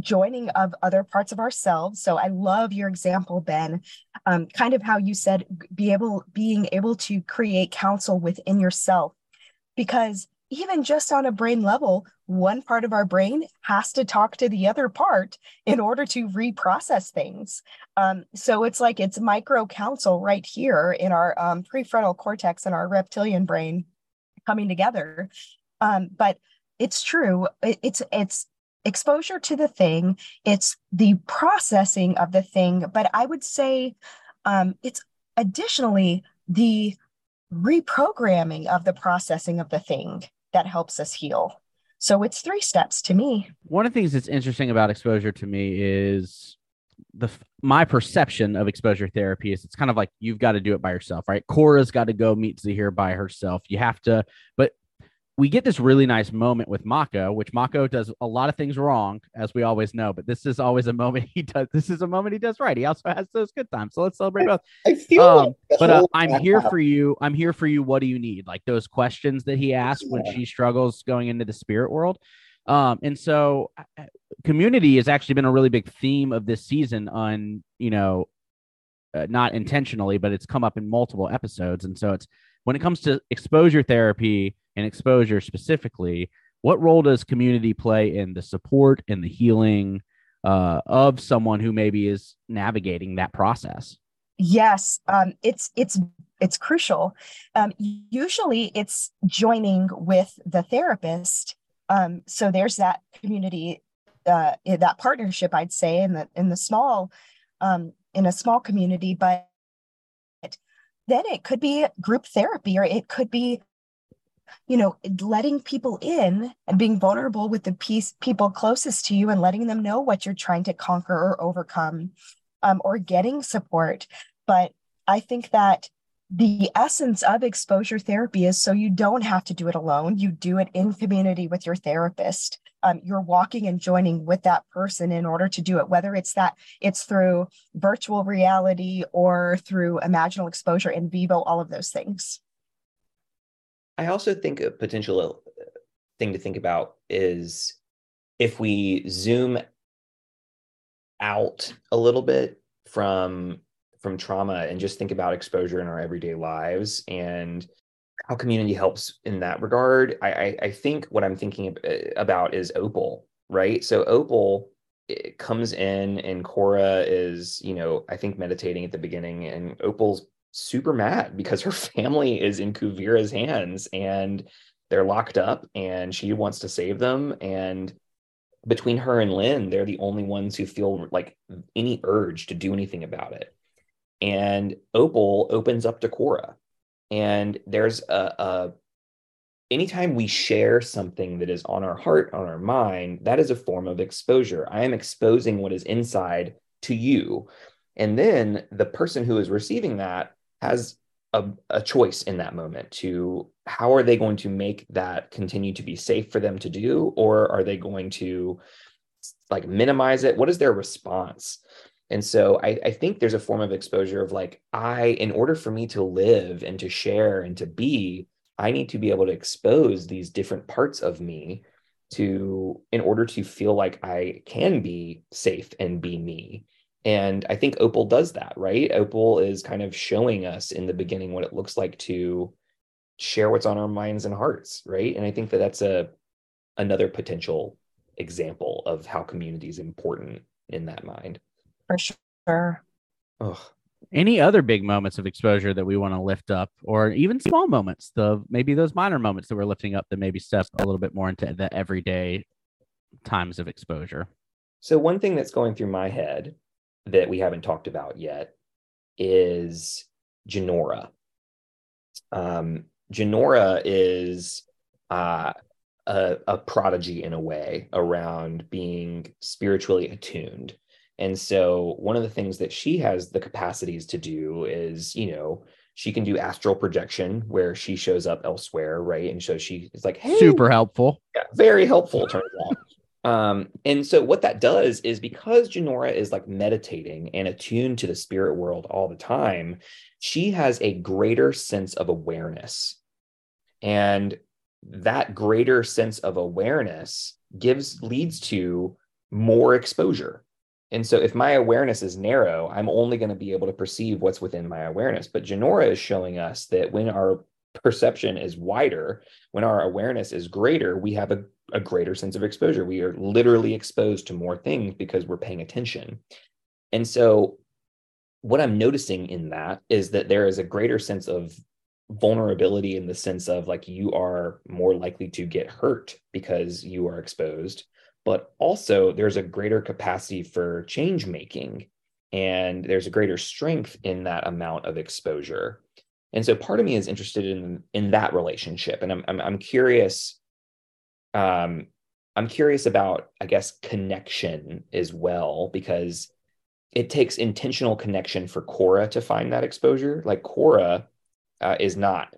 joining of other parts of ourselves. So i love your example ben um, kind of how you said be able being able to create counsel within yourself. Because even just on a brain level one part of our brain has to talk to the other part in order to reprocess things. Um, so it's like it's micro counsel right here in our um, prefrontal cortex and our reptilian brain coming together. Um, but it's true. It, it's it's exposure to the thing. It's the processing of the thing. But I would say um, it's additionally the reprogramming of the processing of the thing that helps us heal. So it's three steps to me. One of the things that's interesting about exposure to me is the my perception of exposure therapy is it's kind of like you've got to do it by yourself, right? Korra's got to go meet Zahir by herself. You have to, but we get this really nice moment with Mako, which Mako does a lot of things wrong, as we always know, but this is always a moment he does. This is a moment he does right. He also has those good times. So let's celebrate both. I feel um, like but uh, I'm here for you. I'm here for you. What do you need? Like those questions that he asks when she struggles going into the spirit world. Um, and so community has actually been a really big theme of this season on, you know, uh, not intentionally, but it's come up in multiple episodes. And so it's when it comes to exposure therapy and exposure specifically, what role does community play in the support and the healing uh, of someone who maybe is navigating that process? Yes, um, it's it's it's crucial. Um, usually, it's joining with the therapist. Um, so there's that community, uh, that partnership, I'd say, in the in the small, um, in a small community. But then it could be group therapy, or it could be you know letting people in and being vulnerable with the piece people closest to you and letting them know what you're trying to conquer or overcome um, or getting support but i think that the essence of exposure therapy is so you don't have to do it alone. You do it in community with your therapist. Um, you're walking and joining with that person in order to do it whether it's that it's through virtual reality or through imaginal exposure in vivo all of those things. I also think a potential uh, thing to think about is if we zoom out a little bit from from trauma and just think about exposure in our everyday lives and how community helps in that regard. I, I, I think what I'm thinking uh, about is Opal, right? So Opal comes in and Korra is, you know, I think meditating at the beginning, and Opal's super mad because her family is in Kuvira's hands and they're locked up and she wants to save them. And between her and Lin, they're the only ones who feel like any urge to do anything about it. And Opal opens up to Korra. And there's a, a anytime we share something that is on our heart, on our mind, that is a form of exposure. I am exposing what is inside to you. And then the person who is receiving that has a, a choice in that moment to how are they going to make that continue to be safe for them to do or are they going to like minimize it what is their response and so I, I, think there's a form of exposure of like i in order for me to live and to share and to be i need to be able to expose these different parts of me to in order to feel like i can be safe and be me and I think Opal does that, right? Opal is kind of showing us in the beginning what it looks like to share what's on our minds and hearts, right? And I think that that's a another potential example of how community is important in that mind. For sure. Ugh. Any other big moments of exposure that we want to lift up, or even small moments, the maybe those minor moments that we're lifting up that maybe step a little bit more into the everyday times of exposure. So one thing that's going through my head that we haven't talked about yet is Jinora. Um, Jinora is uh, a, a prodigy in a way around being spiritually attuned. And so, one of the things that she has the capacities to do is, you know, she can do astral projection where she shows up elsewhere, right? And so she is like, hey, super helpful. Yeah, very helpful, turns out. Um, and so what that does is because Jinora is like meditating and attuned to the spirit world all the time, she has a greater sense of awareness. And that greater sense of awareness gives leads to more exposure. And so if my awareness is narrow, I'm only going to be able to perceive what's within my awareness. But Jinora is showing us that when our perception is wider, when our awareness is greater, we have a, a greater sense of exposure. We are literally exposed to more things because we're paying attention. And so, what I'm noticing in that is that there is a greater sense of vulnerability in the sense of like you are more likely to get hurt because you are exposed, but also there's a greater capacity for change making and there's a greater strength in that amount of exposure. And so part of me is interested in in that relationship. And i'm i'm, I'm curious um i'm curious about i guess connection as well because it takes intentional connection for Korra to find that exposure. Like Korra uh, is not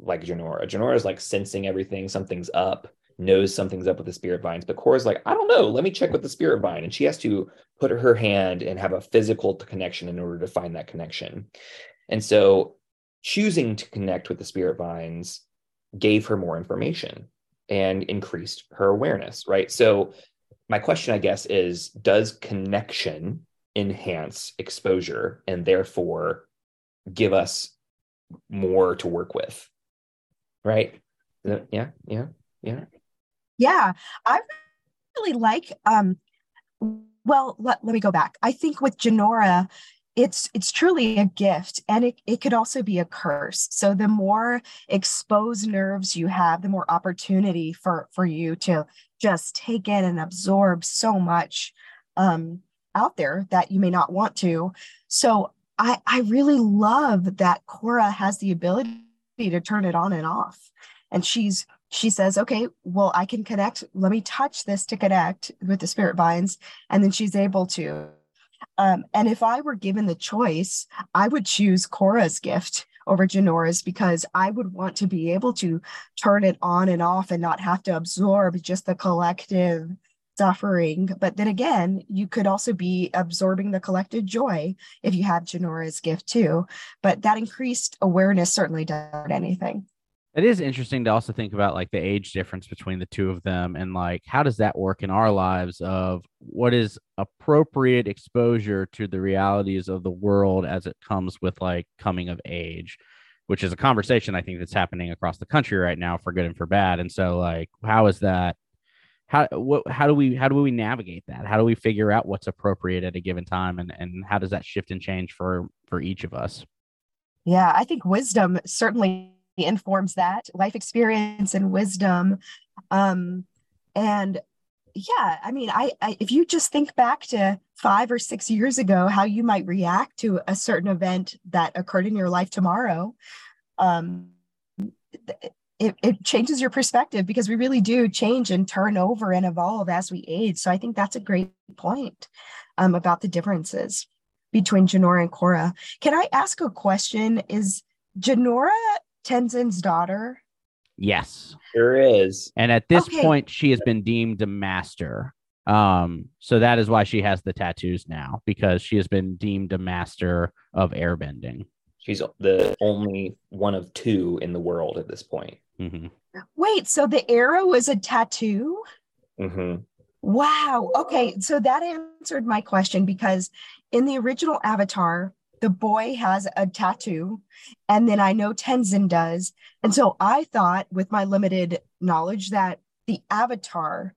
like Jinora. Jinora is like sensing everything something's up knows something's up with the spirit vines but Korra's like I don't know let me check with the spirit vine and she has to put her hand and have a physical connection in order to find that connection and so choosing to connect with the spirit vines gave her more information and increased her awareness, right? So, my question, I guess, is Does connection enhance exposure and therefore give us more to work with? Right? Yeah, yeah, yeah. Yeah. I really like, um, well, let, let me go back. I think with Jinora, it's it's truly a gift and it, it could also be a curse so the more exposed nerves you have the more opportunity for for you to just take in and absorb so much um, out there that you may not want to so i i really love that korra has the ability to turn it on and off and she's she says okay well i can connect let me touch this to connect with the spirit vines and then she's able to um, and if I were given the choice, I would choose Korra's gift over Jinora's because I would want to be able to turn it on and off and not have to absorb just the collective suffering. But then again, you could also be absorbing the collective joy if you have Jinora's gift too. But that increased awareness certainly does anything. It is interesting to also think about like the age difference between the two of them and like how does that work in our lives of what is appropriate exposure to the realities of the world as it comes with like coming of age, which is a conversation I think that's happening across the country right now for good and for bad. And so like how is that how what how do we how do we navigate that? How do we figure out what's appropriate at a given time and and how does that shift and change for for each of us? Yeah, I think wisdom certainly informs that life experience and wisdom. Um and yeah i mean I, I, if you just think back to five or six years ago how you might react to a certain event that occurred in your life tomorrow um it, it changes your perspective because we really do change and turn over and evolve as we age. So i think that's a great point um, about the differences between jinora and korra can i ask a question? Is jinora Tenzin's daughter? Yes. Sure is. And at this Okay. point, she has been deemed a master. Um, so that is why she has the tattoos now, because she has been deemed a master of airbending. She's the only one of two in the world at this point. hmm Wait, so the arrow is a tattoo? hmm Wow. Okay. So that answered my question because in the original Avatar, the boy has a tattoo, and then I know Tenzin does. And so I thought, with my limited knowledge, that the Avatar,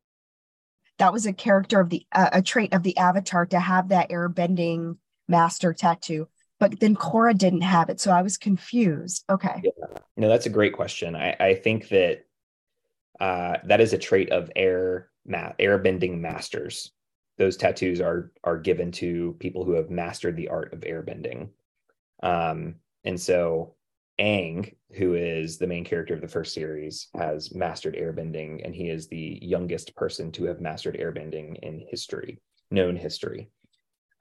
that was a character of the, uh, a trait of the Avatar to have that airbending master tattoo. But then Korra didn't have it. So I was confused. Okay. No, that's a great question. I, I think that uh, that is a trait of air ma- airbending masters. Those tattoos are are given to people who have mastered the art of airbending. Um, and so Aang, who is the main character of the first series, has mastered airbending, and he is the youngest person to have mastered airbending in history, known history.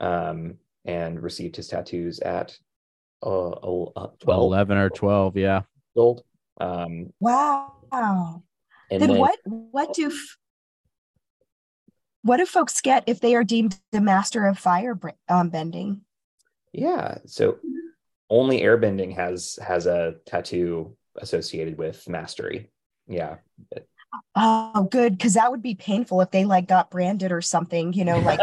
Um, and received his tattoos at uh, uh, 12 11 or 12. Yeah. old. Um, Wow. and then then- what what do f- what do folks get if they are deemed the master of fire um, bending? Yeah, so only airbending has has a tattoo associated with mastery. Yeah. Oh, good, because that would be painful if they like got branded or something. You know, like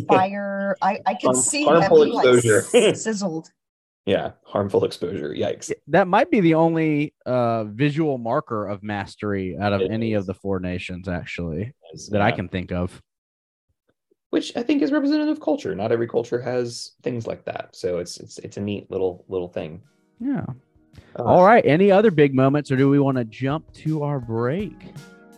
fire. I I could Harm- see them being like sizzled. Yeah, harmful exposure. Yikes. That might be the only uh, visual marker of mastery out of It any is. of the four nations, actually, that I can think of. which I think is representative of culture. Not every culture has things like that. So it's it's it's a neat little little thing. Yeah. Uh, All right. Any other big moments, or do we want to jump to our break?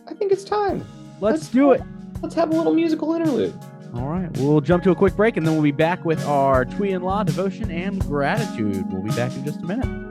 I think it's time. Let's Let's do it. Let's have a little musical interlude. All right. We'll jump to a quick break and then we'll be back with our Twee and Law devotion and gratitude. We'll be back in just a minute.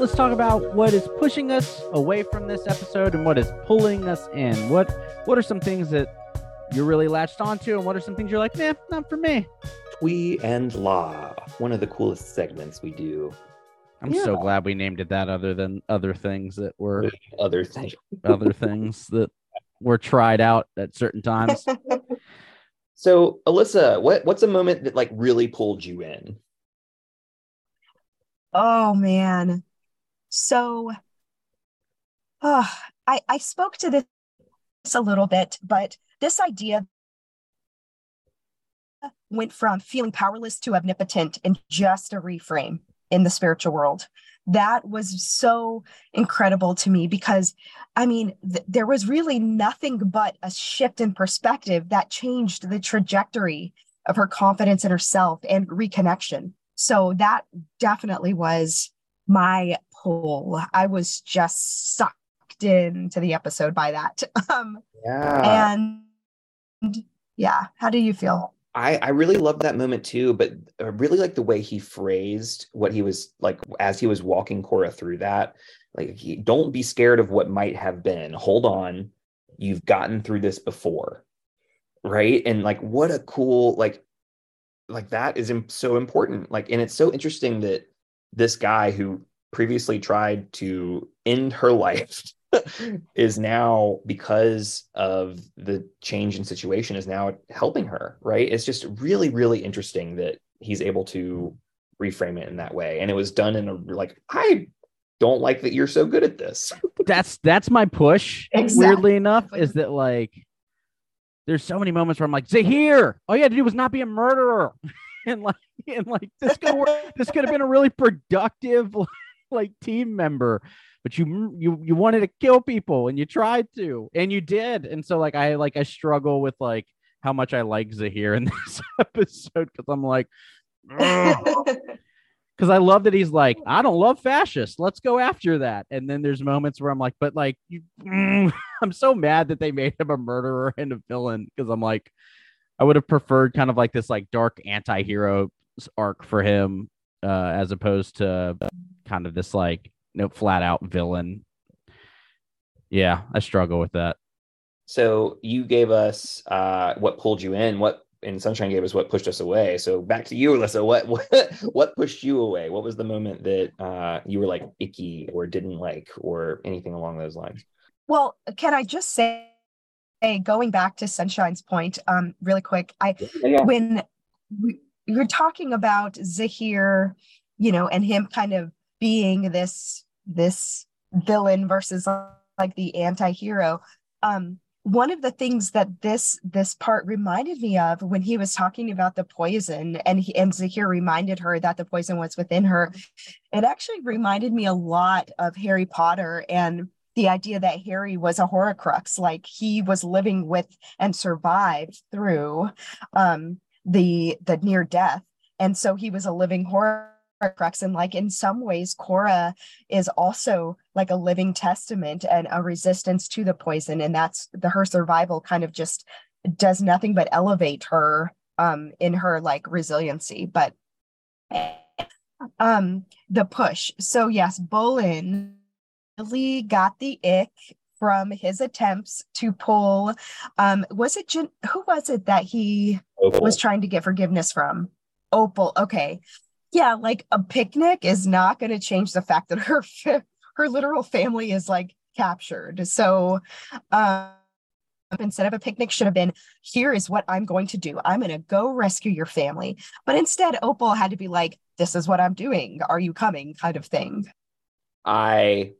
Let's talk about let's talk about what is pushing us away from this episode and what is pulling us in. What what are some things that you're really latched onto, and what are some things you're like, nah, not for me. Twee and Law, one of the coolest segments we do. I'm so glad we named it that, other than other things that were Other thing. other things that were tried out at certain times. So, Alyssa, what what's a moment that like really pulled you in? Oh man. So uh, I I spoke to this a little bit, but this idea went from feeling powerless to omnipotent in just a reframe in the spiritual world. That was so incredible to me because, I mean, th- there was really nothing but a shift in perspective that changed the trajectory of her confidence in herself and reconnection. So that definitely was my pull. I was just sucked into the episode by that. Um, Yeah. and yeah, how do you feel? I, I really love that moment too, but I really like the way he phrased what he was like as he was walking Korra through that. Like, he, don't be scared of what might have been. Hold on, you've gotten through this before, right? And like, what a cool like, like that is so important. Like, and it's so interesting that this guy who previously tried to end her life is now because of the change in situation is now helping her right it's just really really interesting that he's able to reframe it in that way and it was done in a like i don't like that you're so good at this that's that's my push. Exactly. Weirdly enough, is that like there's so many moments where I'm like, Zahir, all you had to do was not be a murderer, and like and like this could work. this could have been a really productive like team member, but you you you wanted to kill people and you tried to and you did, and so like I like I struggle with like how much I like Zahir in this episode because I'm like. Because I love that he's like, I don't love fascists. Let's go after that. And then there's moments where I'm like, but like, you, mm, I'm so mad that they made him a murderer and a villain because I'm like, I would have preferred kind of like this like dark anti-hero arc for him uh, as opposed to kind of this like no flat out villain. Yeah, I struggle with that. so you gave us uh what pulled you in what and sunshine gave us what pushed us away so back to you alyssa what what, what pushed you away what was the moment that uh you were like icky or didn't like or anything along those lines Well, can I just say, going back to Sunshine's point, um, really quick, I yeah. when we, you're talking about Zahir, you know, and him kind of being this this villain versus like the anti-hero. Um, one of the things that this this part reminded me of when he was talking about the poison and he and Zahir reminded her that the poison was within her, it actually reminded me a lot of Harry Potter and the idea that Harry was a Horcrux, like he was living with and survived through um, the the near death, and so he was a living Horcrux. And like in some ways, Korra is also like a living testament and a resistance to the poison, and that's the her survival kind of just does nothing but elevate her um, in her like resiliency. But um, the push. So yes, Bolin really got the ick from his attempts to pull um was it Jen- who was it that he was trying to get forgiveness from opal okay yeah like a picnic is not going to change the fact that her her literal family is like captured so um instead of a picnic should have been here is what i'm going to do i'm going to go rescue your family but instead opal had to be like this is what i'm doing are you coming kind of thing I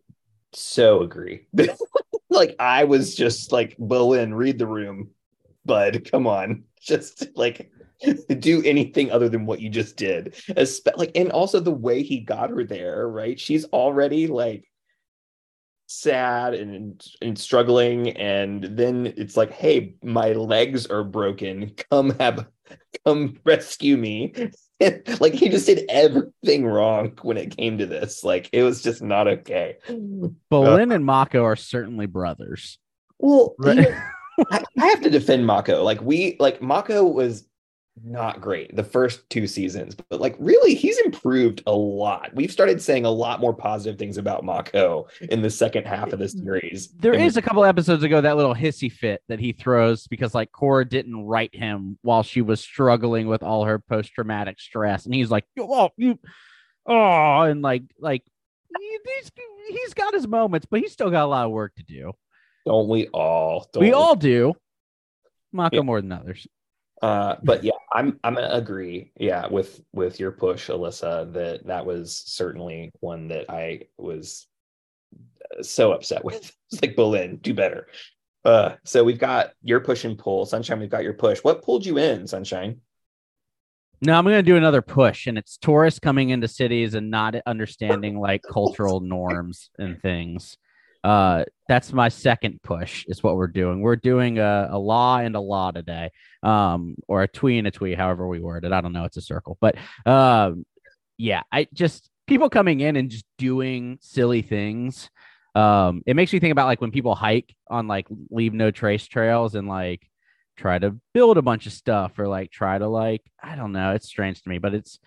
so agree. like I was just like, Bolin, read the room, bud. Come on. Just like do anything other than what you just did. Espe- like, and also the way he got her there, right? She's already like sad and and struggling, and then it's like, hey, my legs are broken. Come have come rescue me. like he just did everything wrong when it came to this. Like it was just not okay. Bolin uh, and Mako are certainly brothers. Well, Right. even- I, I have to defend Mako. Like we like Mako was not great the first two seasons, but like really, he's improved a lot. We've started saying a lot more positive things about Mako in the second half of the series. There is a couple episodes ago that little hissy fit that he throws because like Korra didn't write him while she was struggling with all her post traumatic stress, and he's like, "Oh, you, oh," and like like he- he's he's got his moments, but he's still got a lot of work to do. don't we all? Don't we all do. Mako Yeah. more than others. Uh, but yeah, I'm I'm gonna agree. Yeah, with with your push, Alyssa, that that was certainly one that I was uh, so upset with. It's like Bolin, do better. Uh, so we've got your push and pull, Sunshine. We've got your push. What pulled you in, Sunshine? No, I'm going to do another push, and it's tourists coming into cities and not understanding like cultural norms and things. Uh, that's my second push. Is what we're doing. We're doing a, a law and a law today, um, or a twee and a twee, however we word it. I don't know. It's a circle, but um, yeah, I just people coming in and just doing silly things. Um, it makes me think about like when people hike on like leave no trace trails and like try to build a bunch of stuff or like try to like I don't know. It's strange to me, but it's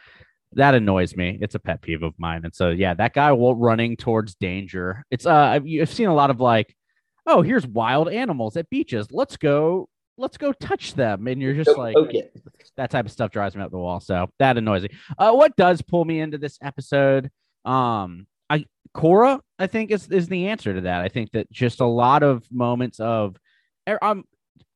that annoys me. It's a pet peeve of mine. And so yeah, that guy will running towards danger. It's uh I've, I've seen a lot of like, oh, here's wild animals at beaches. Let's go. Let's go touch them. And you're just Don't like it. that type of stuff drives me up the wall. So that annoys me. Uh, what does pull me into this episode? Um, I Korra, I think is is the answer to that. I think that just a lot of moments of er, I'm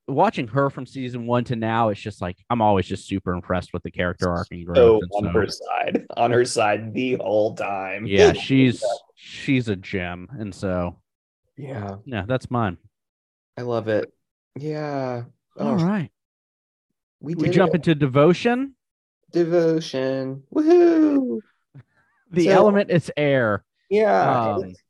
watching her from season one to now. It's just like I'm always just super impressed with the character arc and growth. So and on so- her side, on her side the whole time. yeah, she's she's a gem, and so yeah, yeah, that's mine. I love it. Yeah. Oh, All right, we we jump it. into devotion. devotion. Woohoo! The So- element is air. Yeah. Um, it's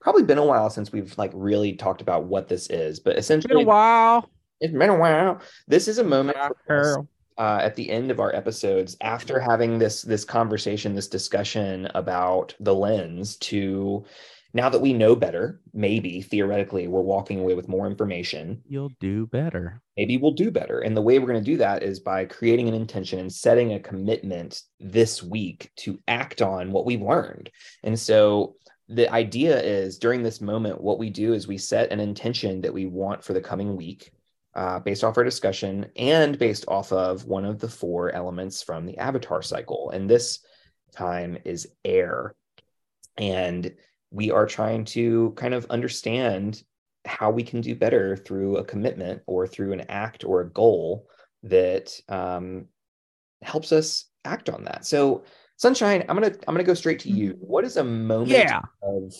probably been a while since we've like really talked about what this is, but It's been essentially a while. It's been a while. This is a moment us, uh, at the end of our episodes after having this this conversation, this discussion about the lens to now that we know better, maybe theoretically we're walking away with more information. You'll do better. maybe we'll do better. And the way we're going to do that is by creating an intention and setting a commitment this week to act on what we've learned. And so the idea is during this moment, what we do is we set an intention that we want for the coming week. Uh, based off our discussion and based off of one of the four elements from the avatar cycle. And this time is air. And we are trying to kind of understand how we can do better through a commitment or through an act or a goal that um, helps us act on that. So, Sunshine, I'm gonna I'm gonna go straight to you. What is a moment Yeah. of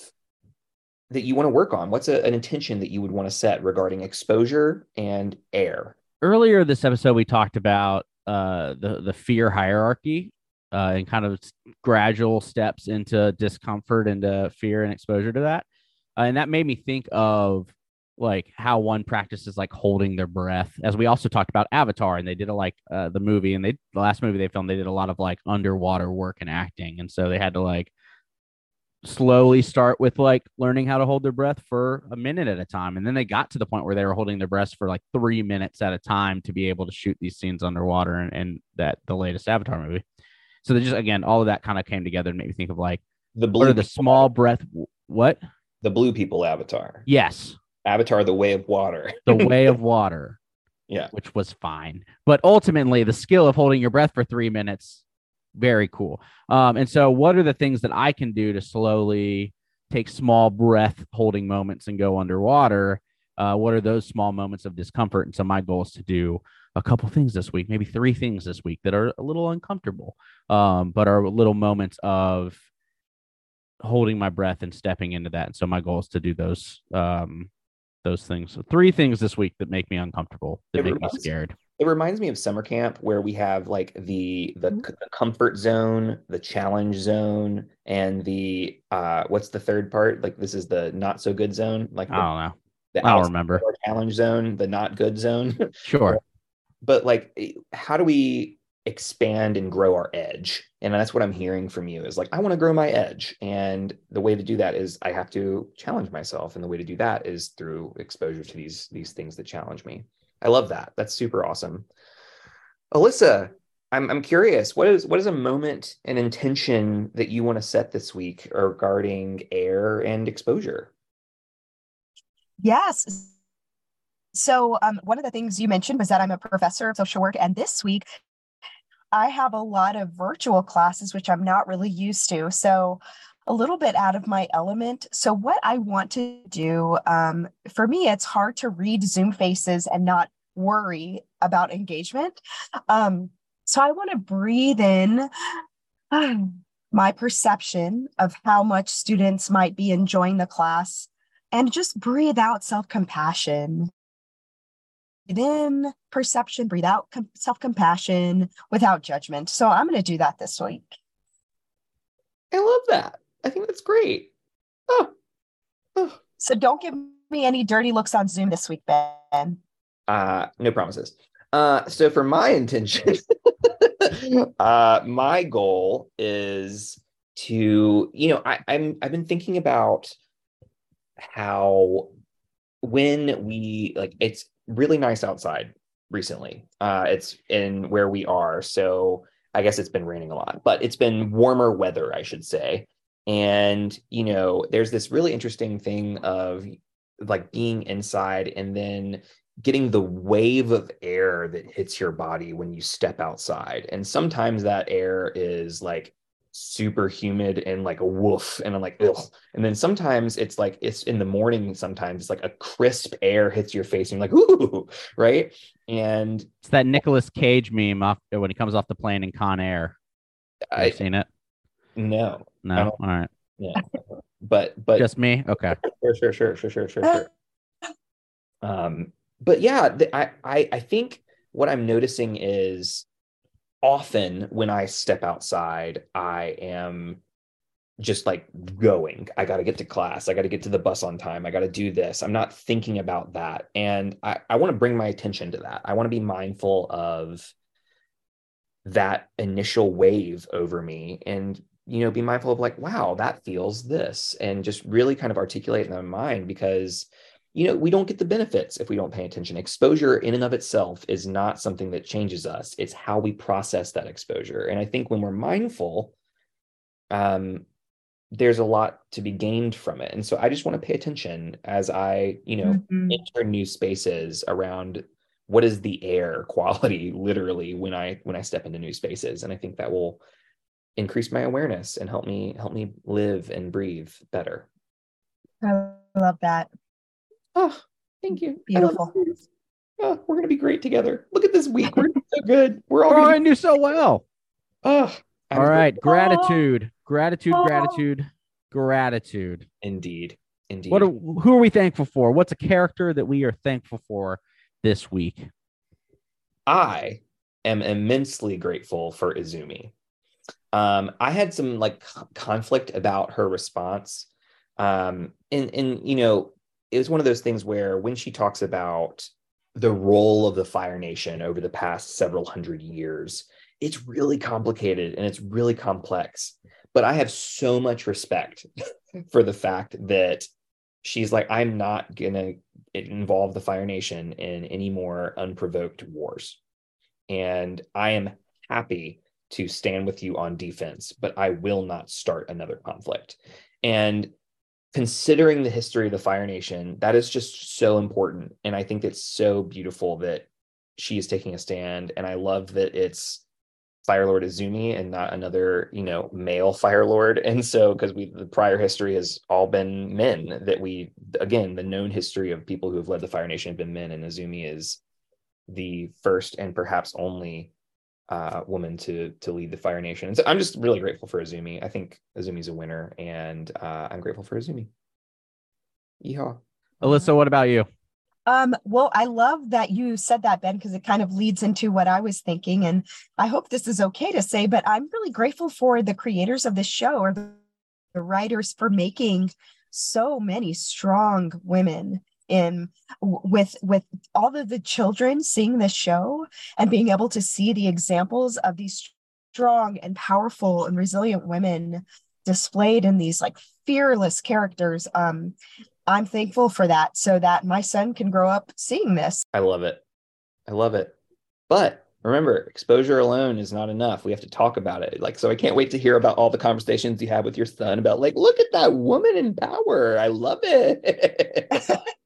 that you want to work on? What's a, an intention that you would want to set regarding exposure and air? earlier this episode we talked about uh the the fear hierarchy uh and kind of gradual steps into discomfort and uh, fear and exposure to that uh, and that made me think of like how one practices like holding their breath as we also talked about avatar and they did a like uh, the movie and they the last movie they filmed they did a lot of like underwater work and acting and so they had to like slowly start with like learning how to hold their breath for a minute at a time. And then they got to the point where they were holding their breath for like three minutes at a time to be able to shoot these scenes underwater and, and that the latest Avatar movie. So they just again, all of that kind of came together and made me think of like The blue the small breath what? the blue people avatar. Yes. Avatar the way of water. The way of water. Yeah. Which was fine. But ultimately the skill of holding your breath for three minutes, very cool. Um, and so what are the things that I can do to slowly take small breath holding moments and go underwater? Uh, what are those small moments of discomfort? And so my goal is to do a couple things this week, maybe three things this week that are a little uncomfortable, um, but are little moments of holding my breath and stepping into that. And so my goal is to do those um, those things. So three things this week that make me uncomfortable, that It make me scared. It reminds me of summer camp where we have like the the, Mhm. the comfort zone, the challenge zone, and the uh what's the third part? Like this is the not so good zone, like I don't know. the I don't remember. challenge zone, the not good zone. Sure. but like how do we expand and grow our edge? And that's what I'm hearing from you is like I want to grow my edge. And the way to do that is I have to challenge myself. And the way to do that is through exposure to these these things that challenge me. I love that. That's super awesome. Alyssa, I'm I'm curious. What is what is a moment and intention that you want to set this week regarding air and exposure? Yes. So um, one of the things you mentioned was that I'm a professor of social work, and this week I have a lot of virtual classes, which I'm not really used to. So a little bit out of my element. So what I want to do, um, for me, it's hard to read Zoom faces and not worry about engagement. Um, so I want to breathe in my perception of how much students might be enjoying the class and just breathe out self compassion. Breathe in perception, breathe out com- self compassion without judgment. So I'm going to do that this week. I love that. I think that's great. Oh. oh. So don't give me any dirty looks on Zoom this week, Ben. Uh, no promises. Uh, so for my intention, uh, my goal is to, you know, I, I'm I've been thinking about how when we like it's really nice outside recently. Uh, it's in where we are, so I guess it's been raining a lot, but it's been warmer weather, I should say. And you know, there's this really interesting thing of like being inside and then getting the wave of air that hits your body when you step outside. And sometimes that air is like super humid and like a woof and I'm like ugh. And then sometimes it's like it's in the morning sometimes it's like a crisp air hits your face and you're like ooh, right? And it's that Nicolas Cage meme off when he comes off the plane in Con Air. i've seen it? No. No. All right. Yeah. But but just me? Okay. Sure, sure, sure, sure, sure, sure, sure. Um but yeah, the, I, I I think what I'm noticing is often when I step outside, I am just like going. I got to get to class. I got to get to the bus on time. I got to do this. I'm not thinking about that. And I, I want to bring my attention to that. I want to be mindful of that initial wave over me and you know be mindful of like wow that feels this and just really kind of articulate in my mind because you know, we don't get the benefits if we don't pay attention. Exposure in and of itself is not something that changes us. It's how we process that exposure. And I think when we're mindful, um, there's a lot to be gained from it. And so I just want to pay attention as I, you know, mm-hmm. enter new spaces around what is the air quality literally when I when I step into new spaces. And I think that will increase my awareness and help me help me live and breathe better. I love that. Oh, thank you. Beautiful. Oh, we're gonna be great together. Look at this week. We're so good. We're all going to do so well. Oh, all right. Good. Gratitude, gratitude, oh. gratitude, gratitude. Indeed. Indeed. What are, who are we thankful for? What's a character that we are thankful for this week? I am immensely grateful for Izumi. Um, I had some like conflict about her response. Um, and and you know, it was one of those things where when she talks about the role of the Fire Nation over the past several hundred years, it's really complicated and it's really complex. But I have so much respect for the fact that she's like, I'm not to involve the Fire Nation in any more unprovoked wars. And I am happy to stand with you on defense, but I will not start another conflict. And considering the history of the Fire Nation, that is just so important. And I think it's so beautiful that she is taking a stand. And I love that it's Fire Lord Izumi and not another, you know, male Fire Lord. And so, because we the prior history has all been men that we again, the known history of people who have led the Fire Nation have been men, and Izumi is the first and perhaps only uh, woman to to lead the Fire Nation. And so I'm just really grateful for Izumi. I think Izumi's a winner, and uh, I'm grateful for Izumi. Yeehaw. Alyssa, what about you? Um, well, I love that you said that, Ben, because it kind of leads into what I was thinking. And I hope this is okay to say, but I'm really grateful for the creators of this show or the, the writers for making so many strong women in with with all of the children seeing this show and being able to see the examples of these strong and powerful and resilient women displayed in these like fearless characters um i'm thankful for that so that my son can grow up seeing this. I love it. I love it. But remember exposure alone is not enough. We have to talk about it. Like so i can't wait to hear about all the conversations you have with your son about like look at that woman in power. I love it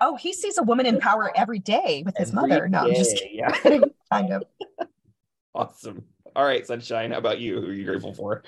oh he sees a woman in power every day with his Every mother no i'm just day, yeah kidding kind of awesome all right sunshine how about you who are you grateful for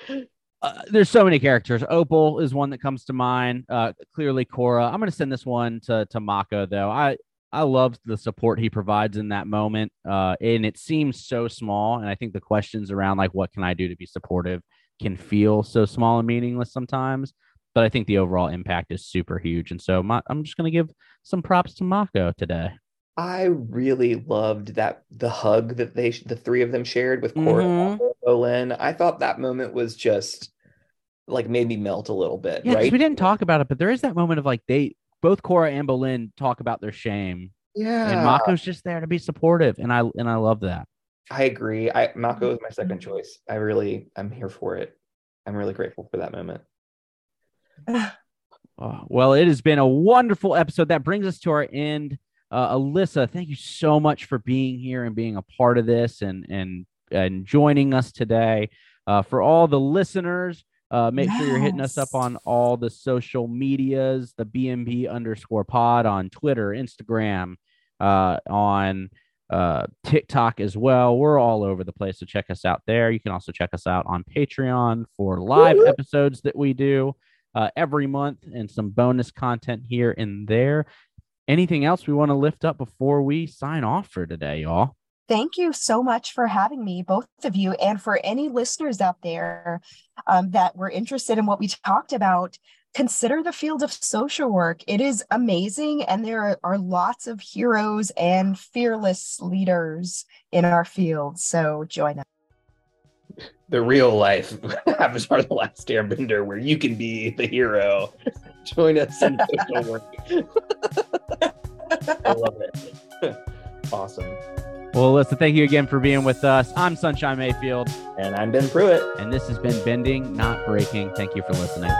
uh, there's so many characters. Opal is one that comes to mind. Uh, clearly, Korra. I'm going to send this one to to Mako though. I I love the support he provides in that moment, uh, and it seems so small. And I think the questions around like what can I do to be supportive can feel so small and meaningless sometimes. But I think the overall impact is super huge, and so my, I'm just going to give some props to Mako today. I really loved that the hug that they the three of them shared with Korra Mhm. and Bolin. I thought that moment was just like made me melt a little bit, Yeah, right? we didn't talk about it, but there is that moment of like they both Korra and Bolin talk about their shame, Yeah, and Mako's just there to be supportive, and I and I love that. I agree. I Mako is my second choice. I really I'm here for it. I'm really grateful for that moment. Oh, well, it has been a wonderful episode. That brings us to our end. Uh, Alyssa, thank you so much for being here and being a part of this and and and joining us today. Uh, for all the listeners, uh, make sure you're hitting us up on all the social medias, the BNB underscore pod on Twitter, Instagram, uh, on uh, TikTok as well. We're all over the place, so check us out there. You can also check us out on Patreon for live Woo-hoo. episodes that we do uh, every month and some bonus content here and there. Anything else we want to lift up before we sign off for today, y'all? Thank you so much for having me, both of you, and for any listeners out there um, that were interested in what we talked about. Consider the field of social work. It is amazing, and there are, are lots of heroes and fearless leaders in our field. So join us. The real life Avatar: The Last Airbender, where you can be the hero. Join us in social work. I love it. awesome. Well, Alyssa, thank you again for being with us. I'm Sunshine Mayfield, And I'm Ben Pruitt. and this has been Bending, Not Breaking. Thank you for listening.